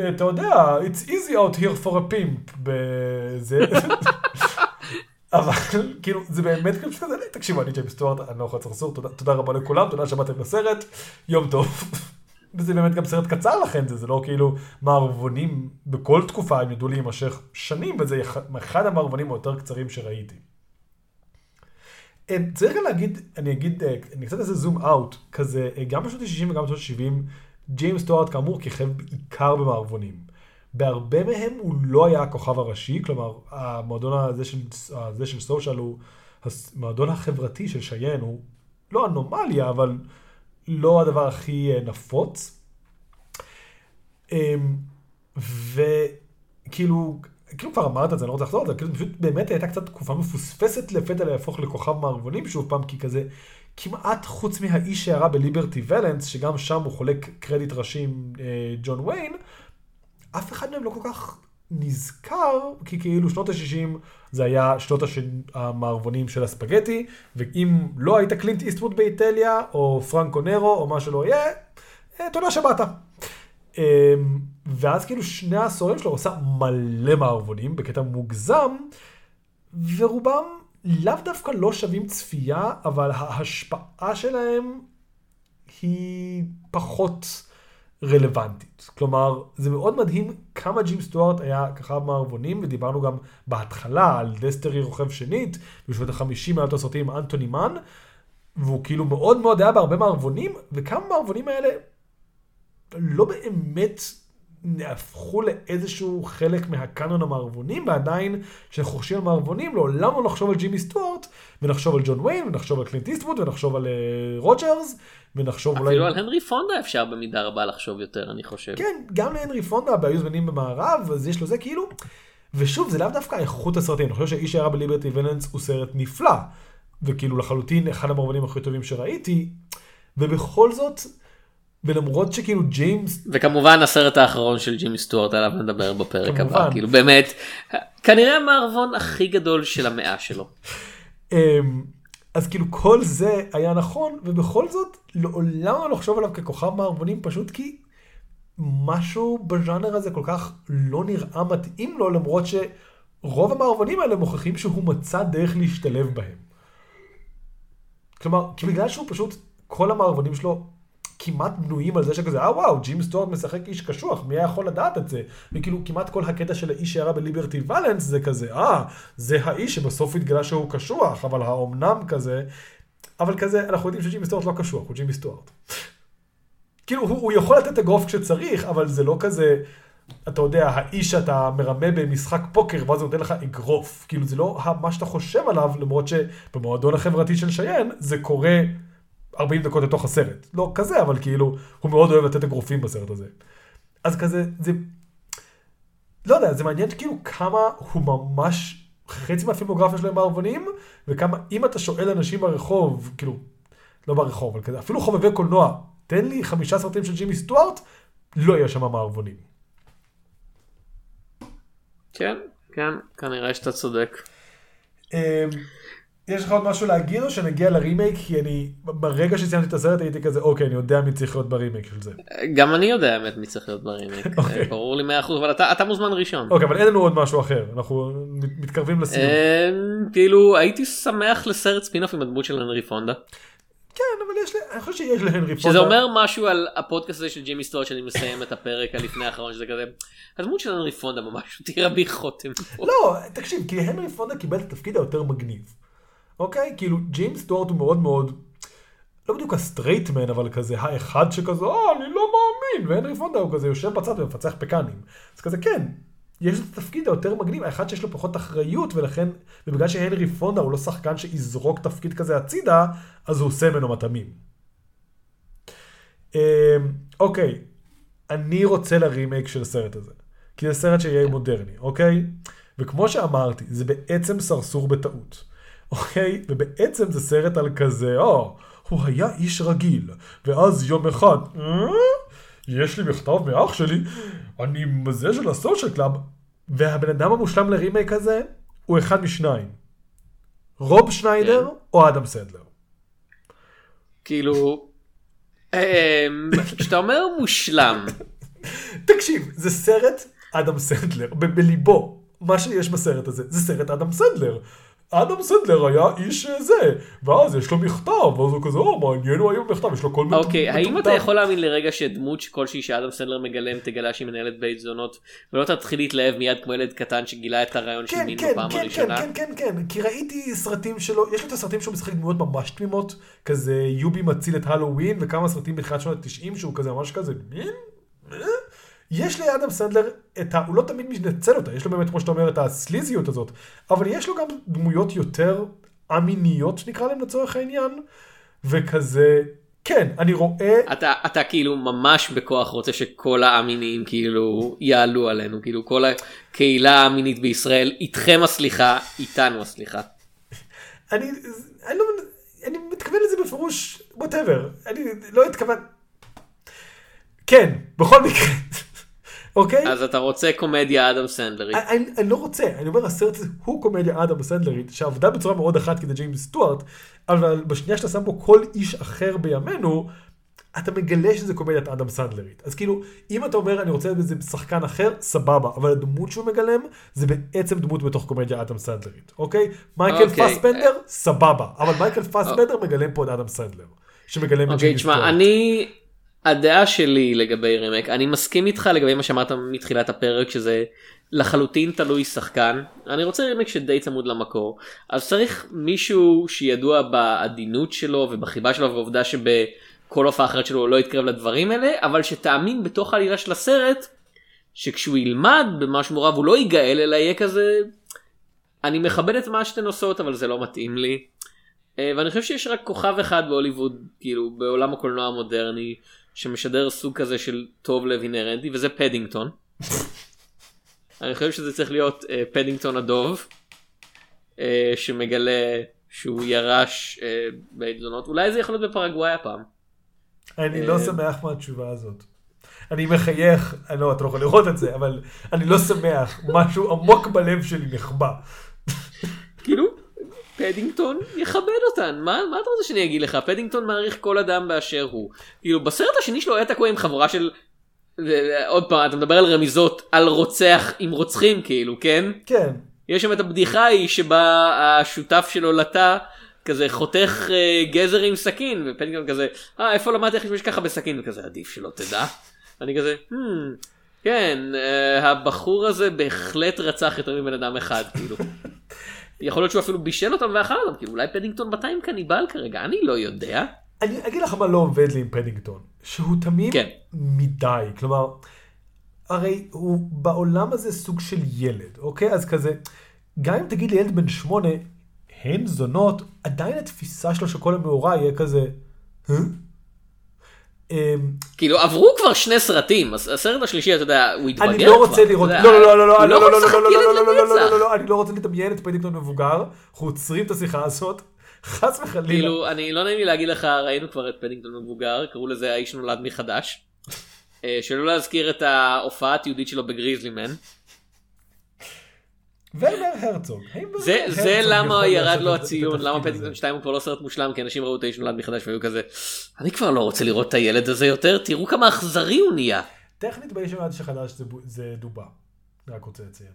אתה יודע, it's easy out here for a pimp, בזה. אבל כאילו זה באמת כאילו שכזה, תקשיבו אני ג'יימס סטוארט, אני לא יכול לצרסור, תודה, תודה רבה לכולם, תודה שבאתם לסרט, יום טוב. וזה באמת גם סרט קצר לכן, זה, זה לא כאילו מערבונים בכל תקופה הם ידעו להימשך שנים, וזה אחד המערבונים היותר קצרים שראיתי. אה, צריך גם להגיד, אני אגיד, אה, אני קצת אעשה זום אאוט, כזה, אה, גם בשנות ה-60 וגם בשנות ה-70, ג'יימס סטוארט כאמור כיכב בעיקר במערבונים. בהרבה מהם הוא לא היה הכוכב הראשי, כלומר, המועדון הזה של, סושיאל הוא המועדון החברתי של שיין, הוא לא אנומליה, אבל לא הדבר הכי אה, נפוץ. אמ, וכאילו, כאילו כבר אמרת את זה, אני לא רוצה לחזור על זה, כאילו פשוט באמת הייתה קצת תקופה מפוספסת לפתע להפוך לכוכב מערבונים שוב פעם, כי כזה, כמעט חוץ מהאיש שהרע בליברטי ולנס, שגם שם הוא חולק קרדיט ראשי עם אה, ג'ון ויין, אף אחד מהם לא כל כך נזכר כי כאילו שנות ה-60 זה היה שנות הש... המערבונים של הספגטי, ואם לא היית קלינט איסטווד באיטליה, או פרנקו נרו, או מה שלא יהיה, אה, תודה שבאת. אמ, ואז כאילו שני העשורים שלו עושה מלא מערבונים בקטע מוגזם, ורובם לאו דווקא לא שווים צפייה, אבל ההשפעה שלהם היא פחות רלוונטית. כלומר, זה מאוד מדהים כמה ג'ים סטוארט היה ככה מערבונים, ודיברנו גם בהתחלה על דסטרי רוכב שנית, בשנות החמישים היה אותו סרטים עם אנטוני מן, והוא כאילו מאוד מאוד היה בהרבה מערבונים, וכמה מערבונים האלה לא באמת הפכו לאיזשהו חלק מהקאנון המערבונים, ועדיין כשאנחנו חושבים על מערבונים, לעולם לא נחשוב על ג'ימי סטוארט, ונחשוב על ג'ון ויין, ונחשוב על קלינט איסטווד, ונחשוב על אה, רוג'רס, ונחשוב אפילו אולי... אפילו על הנרי פונדה אפשר במידה רבה לחשוב יותר, אני חושב. כן, גם להנרי פונדה, והיו זמנים במערב, אז יש לו זה כאילו... ושוב, זה לאו דווקא איכות הסרטים, אני חושב שאיש הערה בליברטי ולנס הוא סרט נפלא, וכאילו לחלוטין אחד המערבונים הכי טובים שראיתי, ובכל זאת... ולמרות שכאילו ג'יימס... וכמובן הסרט האחרון של ג'ימי סטוארט עליו נדבר בפרק הבא, כאילו באמת, כנראה המערבון הכי גדול של המאה שלו. אמ, אז כאילו כל זה היה נכון, ובכל זאת לעולם לא לחשוב עליו ככוכב מערבונים, פשוט כי משהו בז'אנר הזה כל כך לא נראה מתאים לו, למרות שרוב המערבונים האלה מוכיחים שהוא מצא דרך להשתלב בהם. כלומר, בגלל שהוא פשוט, כל המערבונים שלו כמעט בנויים על זה שכזה, אה וואו, ג'ים סטוארט משחק איש קשוח, מי היה יכול לדעת את זה? וכאילו כמעט כל הקטע של האיש שירה בליברטי ולנס זה כזה, אה, זה האיש שבסוף התגלה שהוא קשוח, אבל האומנם כזה, אבל כזה, אנחנו יודעים שג'ימי סטוארט לא קשוח, הוא ג'ימי סטוארט. כאילו, הוא, הוא יכול לתת אגרוף כשצריך, אבל זה לא כזה, אתה יודע, האיש שאתה מרמה במשחק פוקר, ואז הוא נותן לך אגרוף. כאילו, זה לא מה שאתה חושב עליו, למרות שבמועדון החברתי של שיין, זה קורה 40 דקות לתוך הסרט. לא כזה, אבל כאילו, הוא מאוד אוהב לתת אגרופים בסרט הזה. אז כזה, זה... לא יודע, זה מעניין כאילו כמה הוא ממש, חצי מהפילמוגרפיה שלו הם מערבונים, וכמה, אם אתה שואל אנשים ברחוב, כאילו, לא ברחוב, אבל כזה, אפילו חובבי קולנוע, תן לי חמישה סרטים של ג'ימי סטוארט, לא יהיה שם מערבונים. כן, כן, כנראה שאתה צודק. יש לך עוד משהו להגיד או שנגיע לרימייק? כי אני, ברגע שסיימתי את הסרט הייתי כזה, אוקיי, אני יודע מי צריך להיות ברימייק של זה. גם אני יודע האמת מי צריך להיות ברימייק, אוקיי. ברור לי 100% אבל אתה, אתה מוזמן ראשון. אוקיי, אבל אין לנו עוד משהו אחר, אנחנו מתקרבים לסיום. אמ, כאילו, הייתי שמח לסרט ספינוף עם הדמות של הנרי פונדה. כן, אבל יש לי, אני חושב שיש להנרי פונדה. שזה אומר משהו על הפודקאסט הזה של ג'ימי סטוארט שאני מסיים את הפרק הלפני האחרון שזה כזה, הדמות של הנרי פונדה ממש הותירה בי חותם. לא, תקשיב, כי הנרי פונדה קיבל את התפקיד היותר מגניב. אוקיי? כאילו, ג'יימס סטוארט הוא מאוד מאוד, לא בדיוק ה straight man, אבל כזה האחד שכזה, אה, אני לא מאמין, והנרי פונדה הוא כזה יושב בצד ומפצח פקנים. אז כזה, כן, יש את התפקיד היותר מגניב, האחד שיש לו פחות אחריות, ולכן, ובגלל שהנרי פונדה הוא לא שחקן שיזרוק תפקיד כזה הצידה, אז הוא עושה ממנו מטעמים. אמ, אוקיי, אני רוצה לרימייק של הסרט הזה. כי זה סרט שיהיה מודרני, אוקיי? וכמו שאמרתי, זה בעצם סרסור בטעות. אוקיי? ובעצם זה סרט על כזה, או, הוא היה איש רגיל, ואז יום אחד, אה? יש לי מכתב מאח שלי, אני מזה של ה social club, והבן אדם המושלם לרימייק הזה, הוא אחד משניים. רוב שניידר כן. או אדם סנדלר. כאילו, אמ, כשאתה אומר מושלם. תקשיב, זה סרט אדם סנדלר, בליבו. מה שיש בסרט הזה, זה סרט אדם סנדלר. אדם סנדלר היה איש זה, ואז יש לו מכתב, ואז הוא כזה, או מעניין הוא היום מכתב, יש לו כל מיני... אוקיי, האם אתה יכול להאמין לרגע שדמות כלשהי שאדם סנדלר מגלם תגלה שהיא מנהלת בית זונות, ולא תתחיל להתלהב מיד כמו ילד קטן שגילה את הרעיון של כן, מין כן, בפעם כן, הראשונה? כן, כן, כן, כן, כי ראיתי סרטים שלו, יש לו את הסרטים שהוא משחק דמויות ממש תמימות, כזה יובי מציל את הלואוין, וכמה סרטים בתחילת שנות ה-90 שהוא כזה ממש כזה, מין? יש לאדם סנדלר את ה... הוא לא תמיד מנצל אותה, יש לו באמת, כמו שאתה אומר, את הסליזיות הזאת, אבל יש לו גם דמויות יותר א-מיניות, שנקרא להם לצורך העניין, וכזה, כן, אני רואה... אתה, אתה כאילו ממש בכוח רוצה שכל האמיניים כאילו יעלו עלינו, כאילו כל הקהילה האמינית בישראל, איתכם הסליחה, איתנו הסליחה. אני, אני לא... אני מתכוון לזה בפירוש, ווטאבר, אני לא התכוון... כן, בכל מקרה. אוקיי? אז אתה רוצה קומדיה אדם סנדלרית. אני, אני לא רוצה, אני אומר הסרט הזה הוא קומדיה אדם סנדלרית שעבדה בצורה מאוד אחת כדי ג'יימס סטוארט, אבל בשנייה שאתה שם בו כל איש אחר בימינו, אתה מגלה שזה קומדיית אדם סנדלרית. אז כאילו, אם אתה אומר אני רוצה בזה שחקן אחר, סבבה, אבל הדמות שהוא מגלם זה בעצם דמות בתוך קומדיה אדם סנדלרית, אוקיי? מייקל אוקיי. פסבנדר, סבבה, אבל מייקל פסבנדר מגלם פה את אדם סנדלר. שמגלם את אוקיי, ג'יימס תשמע, סטוארט. אני... הדעה שלי לגבי רימייק, אני מסכים איתך לגבי מה שאמרת מתחילת הפרק, שזה לחלוטין תלוי שחקן. אני רוצה רימייק שדי צמוד למקור. אז צריך מישהו שידוע בעדינות שלו ובחיבה שלו ובעובדה שבכל הופעה אחרת שלו לא יתקרב לדברים האלה, אבל שתאמין בתוך העלילה של הסרט, שכשהוא ילמד במשהו מעורב הוא לא ייגאל אלא יהיה כזה... אני מכבד את מה שאתן עושות אבל זה לא מתאים לי. אה, ואני חושב שיש רק כוכב אחד בהוליווד, כאילו בעולם הקולנוע המודרני, שמשדר סוג כזה של טוב לב אינהרנטי, וזה פדינגטון. אני חושב שזה צריך להיות אה, פדינגטון הדוב, אה, שמגלה שהוא ירש אה, בית זונות, אולי זה יכול להיות בפרגוואי הפעם. אני לא אה, שמח מהתשובה הזאת. אני מחייך, אני לא, אתה לא יכול לראות את זה, אבל אני לא שמח, משהו עמוק בלב שלי נחבא. פדינגטון יכבד אותן, מה, מה אתה רוצה שאני אגיד לך? פדינגטון מעריך כל אדם באשר הוא. כאילו, בסרט השני שלו היה תקוע עם חבורה של... עוד פעם, אתה מדבר על רמיזות, על רוצח עם רוצחים כאילו, כן? כן. יש שם את הבדיחה ההיא שבה השותף שלו לטה כזה חותך אה, גזר עם סכין ופנגון כזה אה איפה למדת איך להשתמש ככה בסכין וכזה עדיף שלא תדע. אני כזה hmm, כן אה, הבחור הזה בהחלט רצח יותר מבן אדם אחד כאילו. יכול להיות שהוא אפילו בישל אותם ואכל אותם כאילו אולי פדינגטון בטיים קניבל כרגע אני לא יודע. אני אגיד לך מה לא עובד לי עם פדינגטון, שהוא תמים כן. מדי, כלומר, הרי הוא בעולם הזה סוג של ילד, אוקיי? אז כזה, גם אם תגיד לילד בן שמונה, הן זונות, עדיין התפיסה שלו שכל המאורע יהיה כזה, "אה?" כאילו עברו כבר שני סרטים הסרט השלישי אתה יודע הוא התבגר אני לא רוצה כבר, לראות, לא לא לא לא לא לא לא לא לא לא לא לא לא. לא לא אני לא רוצה לדמיין את פדינגטון מבוגר, אנחנו עוצרים את השיחה הזאת, חס וחלילה. כאילו אני לא נעים לי להגיד לך ראינו כבר את פדינגטון מבוגר קראו לזה האיש נולד מחדש. אה, שלא להזכיר את ההופעה התיעודית שלו בגריזלימן. ורנר הרצוג. ורנר זה למה ירד לו הציון למה הזה? פדינגטון 2 הוא כבר לא סרט מושלם כי אנשים ראו את האיש נולד מחדש והיו כזה אני כבר לא רוצה לראות את הילד הזה יותר תראו כמה אכזרי הוא נהיה. טכנית באיש נולד שחדש זה דובה. רק רוצה לציין.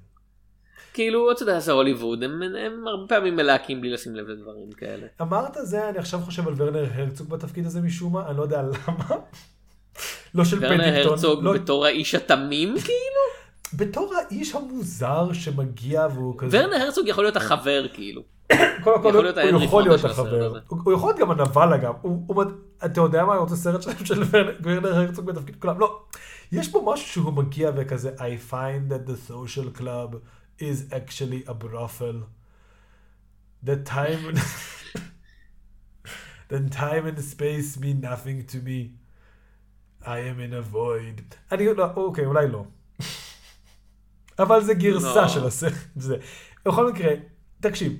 כאילו אתה יודע זה הוליווד הם הרבה פעמים מלהקים בלי לשים לב לדברים כאלה. אמרת זה, אני עכשיו חושב על ורנר הרצוג בתפקיד הזה משום מה, אני לא יודע למה. לא של ורנר פדינגטון. הרצוג לא- בתור האיש התמים כאילו. בתור האיש המוזר שמגיע והוא כזה. ורנר הרצוג יכול להיות החבר כאילו. קודם כל הוא יכול להיות החבר. הוא יכול להיות גם הנבל אגב. אתה יודע מה, אני רוצה סרט שלם של ורנר- הרצוג בתפקיד כולם. לא. יש פה משהו שהוא מגיע וכזה I find that the social club is actually a brothel. The time the time and space mean nothing to me. I am in a void. אני לא, אוקיי, אולי לא. אבל זה גרסה לא. של הסרט. זה. בכל מקרה, תקשיב,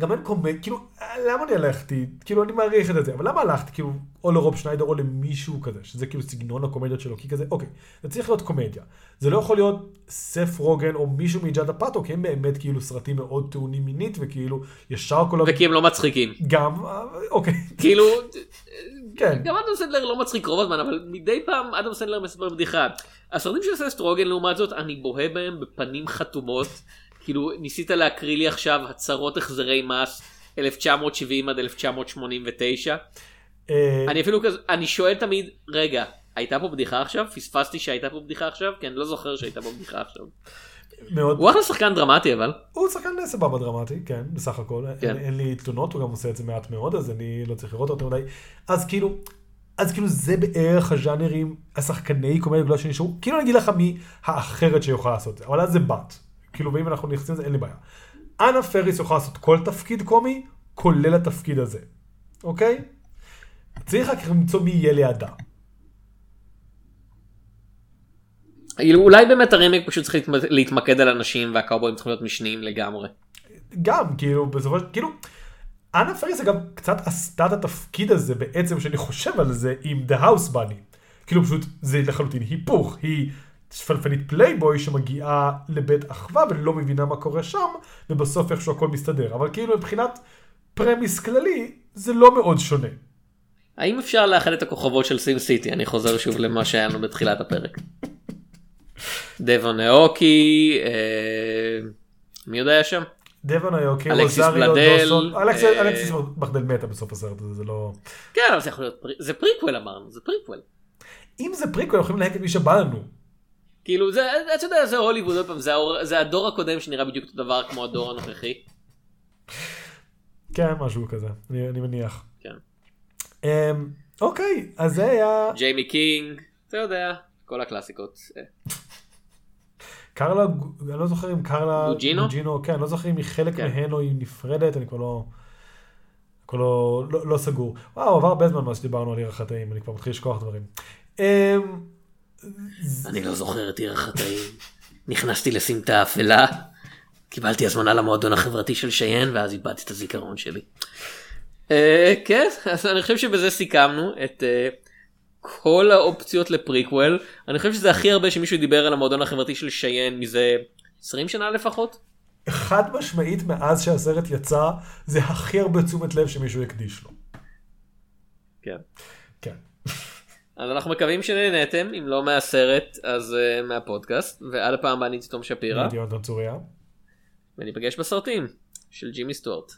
גם אין קומד, כאילו, למה אני הלכתי, כאילו, אני מעריך את זה, אבל למה הלכתי, כאילו, או לרוב שניידר או למישהו כזה, שזה כאילו סגנון הקומדיות שלו, כי כזה, אוקיי, זה צריך להיות קומדיה. זה לא יכול להיות סף רוגן או מישהו מג'אדה פאטו, כי הם באמת כאילו סרטים מאוד טעונים מינית, וכאילו, ישר כל ה... וכי הם לא מצחיקים. גם, אה, אוקיי, כאילו כן. גם אדם סנדלר לא מצחיק רוב הזמן אבל מדי פעם אדם סנדלר מספר בדיחה. הסרטים של ססט רוגן לעומת זאת אני בוהה בהם בפנים חתומות. כאילו ניסית להקריא לי עכשיו הצהרות החזרי מס 1970 עד 1989. אה, אני אפילו כזה אני שואל תמיד רגע הייתה פה בדיחה עכשיו פספסתי שהייתה פה בדיחה עכשיו כי אני לא זוכר שהייתה פה בדיחה עכשיו. מאוד, הוא אחלה שחקן דרמטי אבל. הוא שחקן סבבה דרמטי, כן, בסך הכל. כן. אין, אין לי תלונות, הוא גם עושה את זה מעט מאוד, אז אני לא צריך לראות אותו מדי. אז כאילו, אז כאילו זה בערך הז'אנרים, השחקני קומדיה גדולה שנשארו. כאילו אני אגיד לך מי האחרת שיכולה לעשות את זה, אבל אז זה בת. כאילו, ואם אנחנו נכנסים לזה, אין לי בעיה. אנה פריס יכולה לעשות כל תפקיד קומי, כולל התפקיד הזה, אוקיי? צריך רק למצוא מי יהיה לידה. כאילו, אולי באמת הרימייק פשוט צריך להתמ- להתמקד על אנשים והקאובויים צריכים להיות משניים לגמרי. גם, כאילו, בסופו של... כאילו, אנה פריס אגב קצת עשתה את התפקיד הזה בעצם, שאני חושב על זה, עם The House Bunny. כאילו פשוט, זה לחלוטין היפוך. היא שפנפנית פלייבוי שמגיעה לבית אחווה ולא מבינה מה קורה שם, ובסוף איכשהו הכל מסתדר. אבל כאילו מבחינת premise כללי, זה לא מאוד שונה. האם אפשר לאחד את הכוכבות של סין סיטי? אני חוזר שוב למה שהיה לנו בתחילת הפרק. דבון אאוקי, אה, מי יודע היה שם? דבון אאוקי, אלכסיס רוזריו בלדל, אה, אלכסיס ברדל מתה בסוף הסרט הזה, זה לא... כן אבל זה יכול להיות, זה פריקוול אמרנו, זה פריקוול. אם זה פריקוול, יכולים לקחת את מי שבא לנו. כאילו זה, אתה יודע, זה הוליווד, עוד פעם, זה, הדור הקודם שנראה בדיוק אותו דבר כמו הדור הנוכחי. כן, משהו כזה, אני, מניח. כן. Um, אוקיי, אז זה היה ג'יימי קינג, אתה יודע, כל הקלאסיקות. קרלה, אני לא זוכר אם קרלה... גוג'ינו? גוג'ינו, כן, אני לא זוכר אם היא חלק כן. מהן או היא נפרדת, אני כבר לא... כבר לא, לא, לא סגור. וואו, עבר הרבה זמן מאז שדיברנו על עיר החטאים, אני כבר מתחיל לשכוח דברים. Um, אני לא זוכר את עיר החטאים. נכנסתי לסמטה אפלה, קיבלתי הזמנה למועדון החברתי של שיין, ואז איבדתי את הזיכרון שלי. אה, כן, אז אני חושב שבזה סיכמנו את אה, כל האופציות לפריקוול. אני חושב שזה הכי הרבה שמישהו דיבר על המועדון החברתי של שיין מזה 20 שנה לפחות. חד משמעית מאז שהסרט יצא, זה הכי הרבה תשומת לב שמישהו הקדיש לו. כן. כן. אז אנחנו מקווים שנהנתם, אם לא מהסרט אז uh, מהפודקאסט, ועד הפעם הבאה אני תום שפירא. וניפגש בסרטים של ג'ימי סטוארט.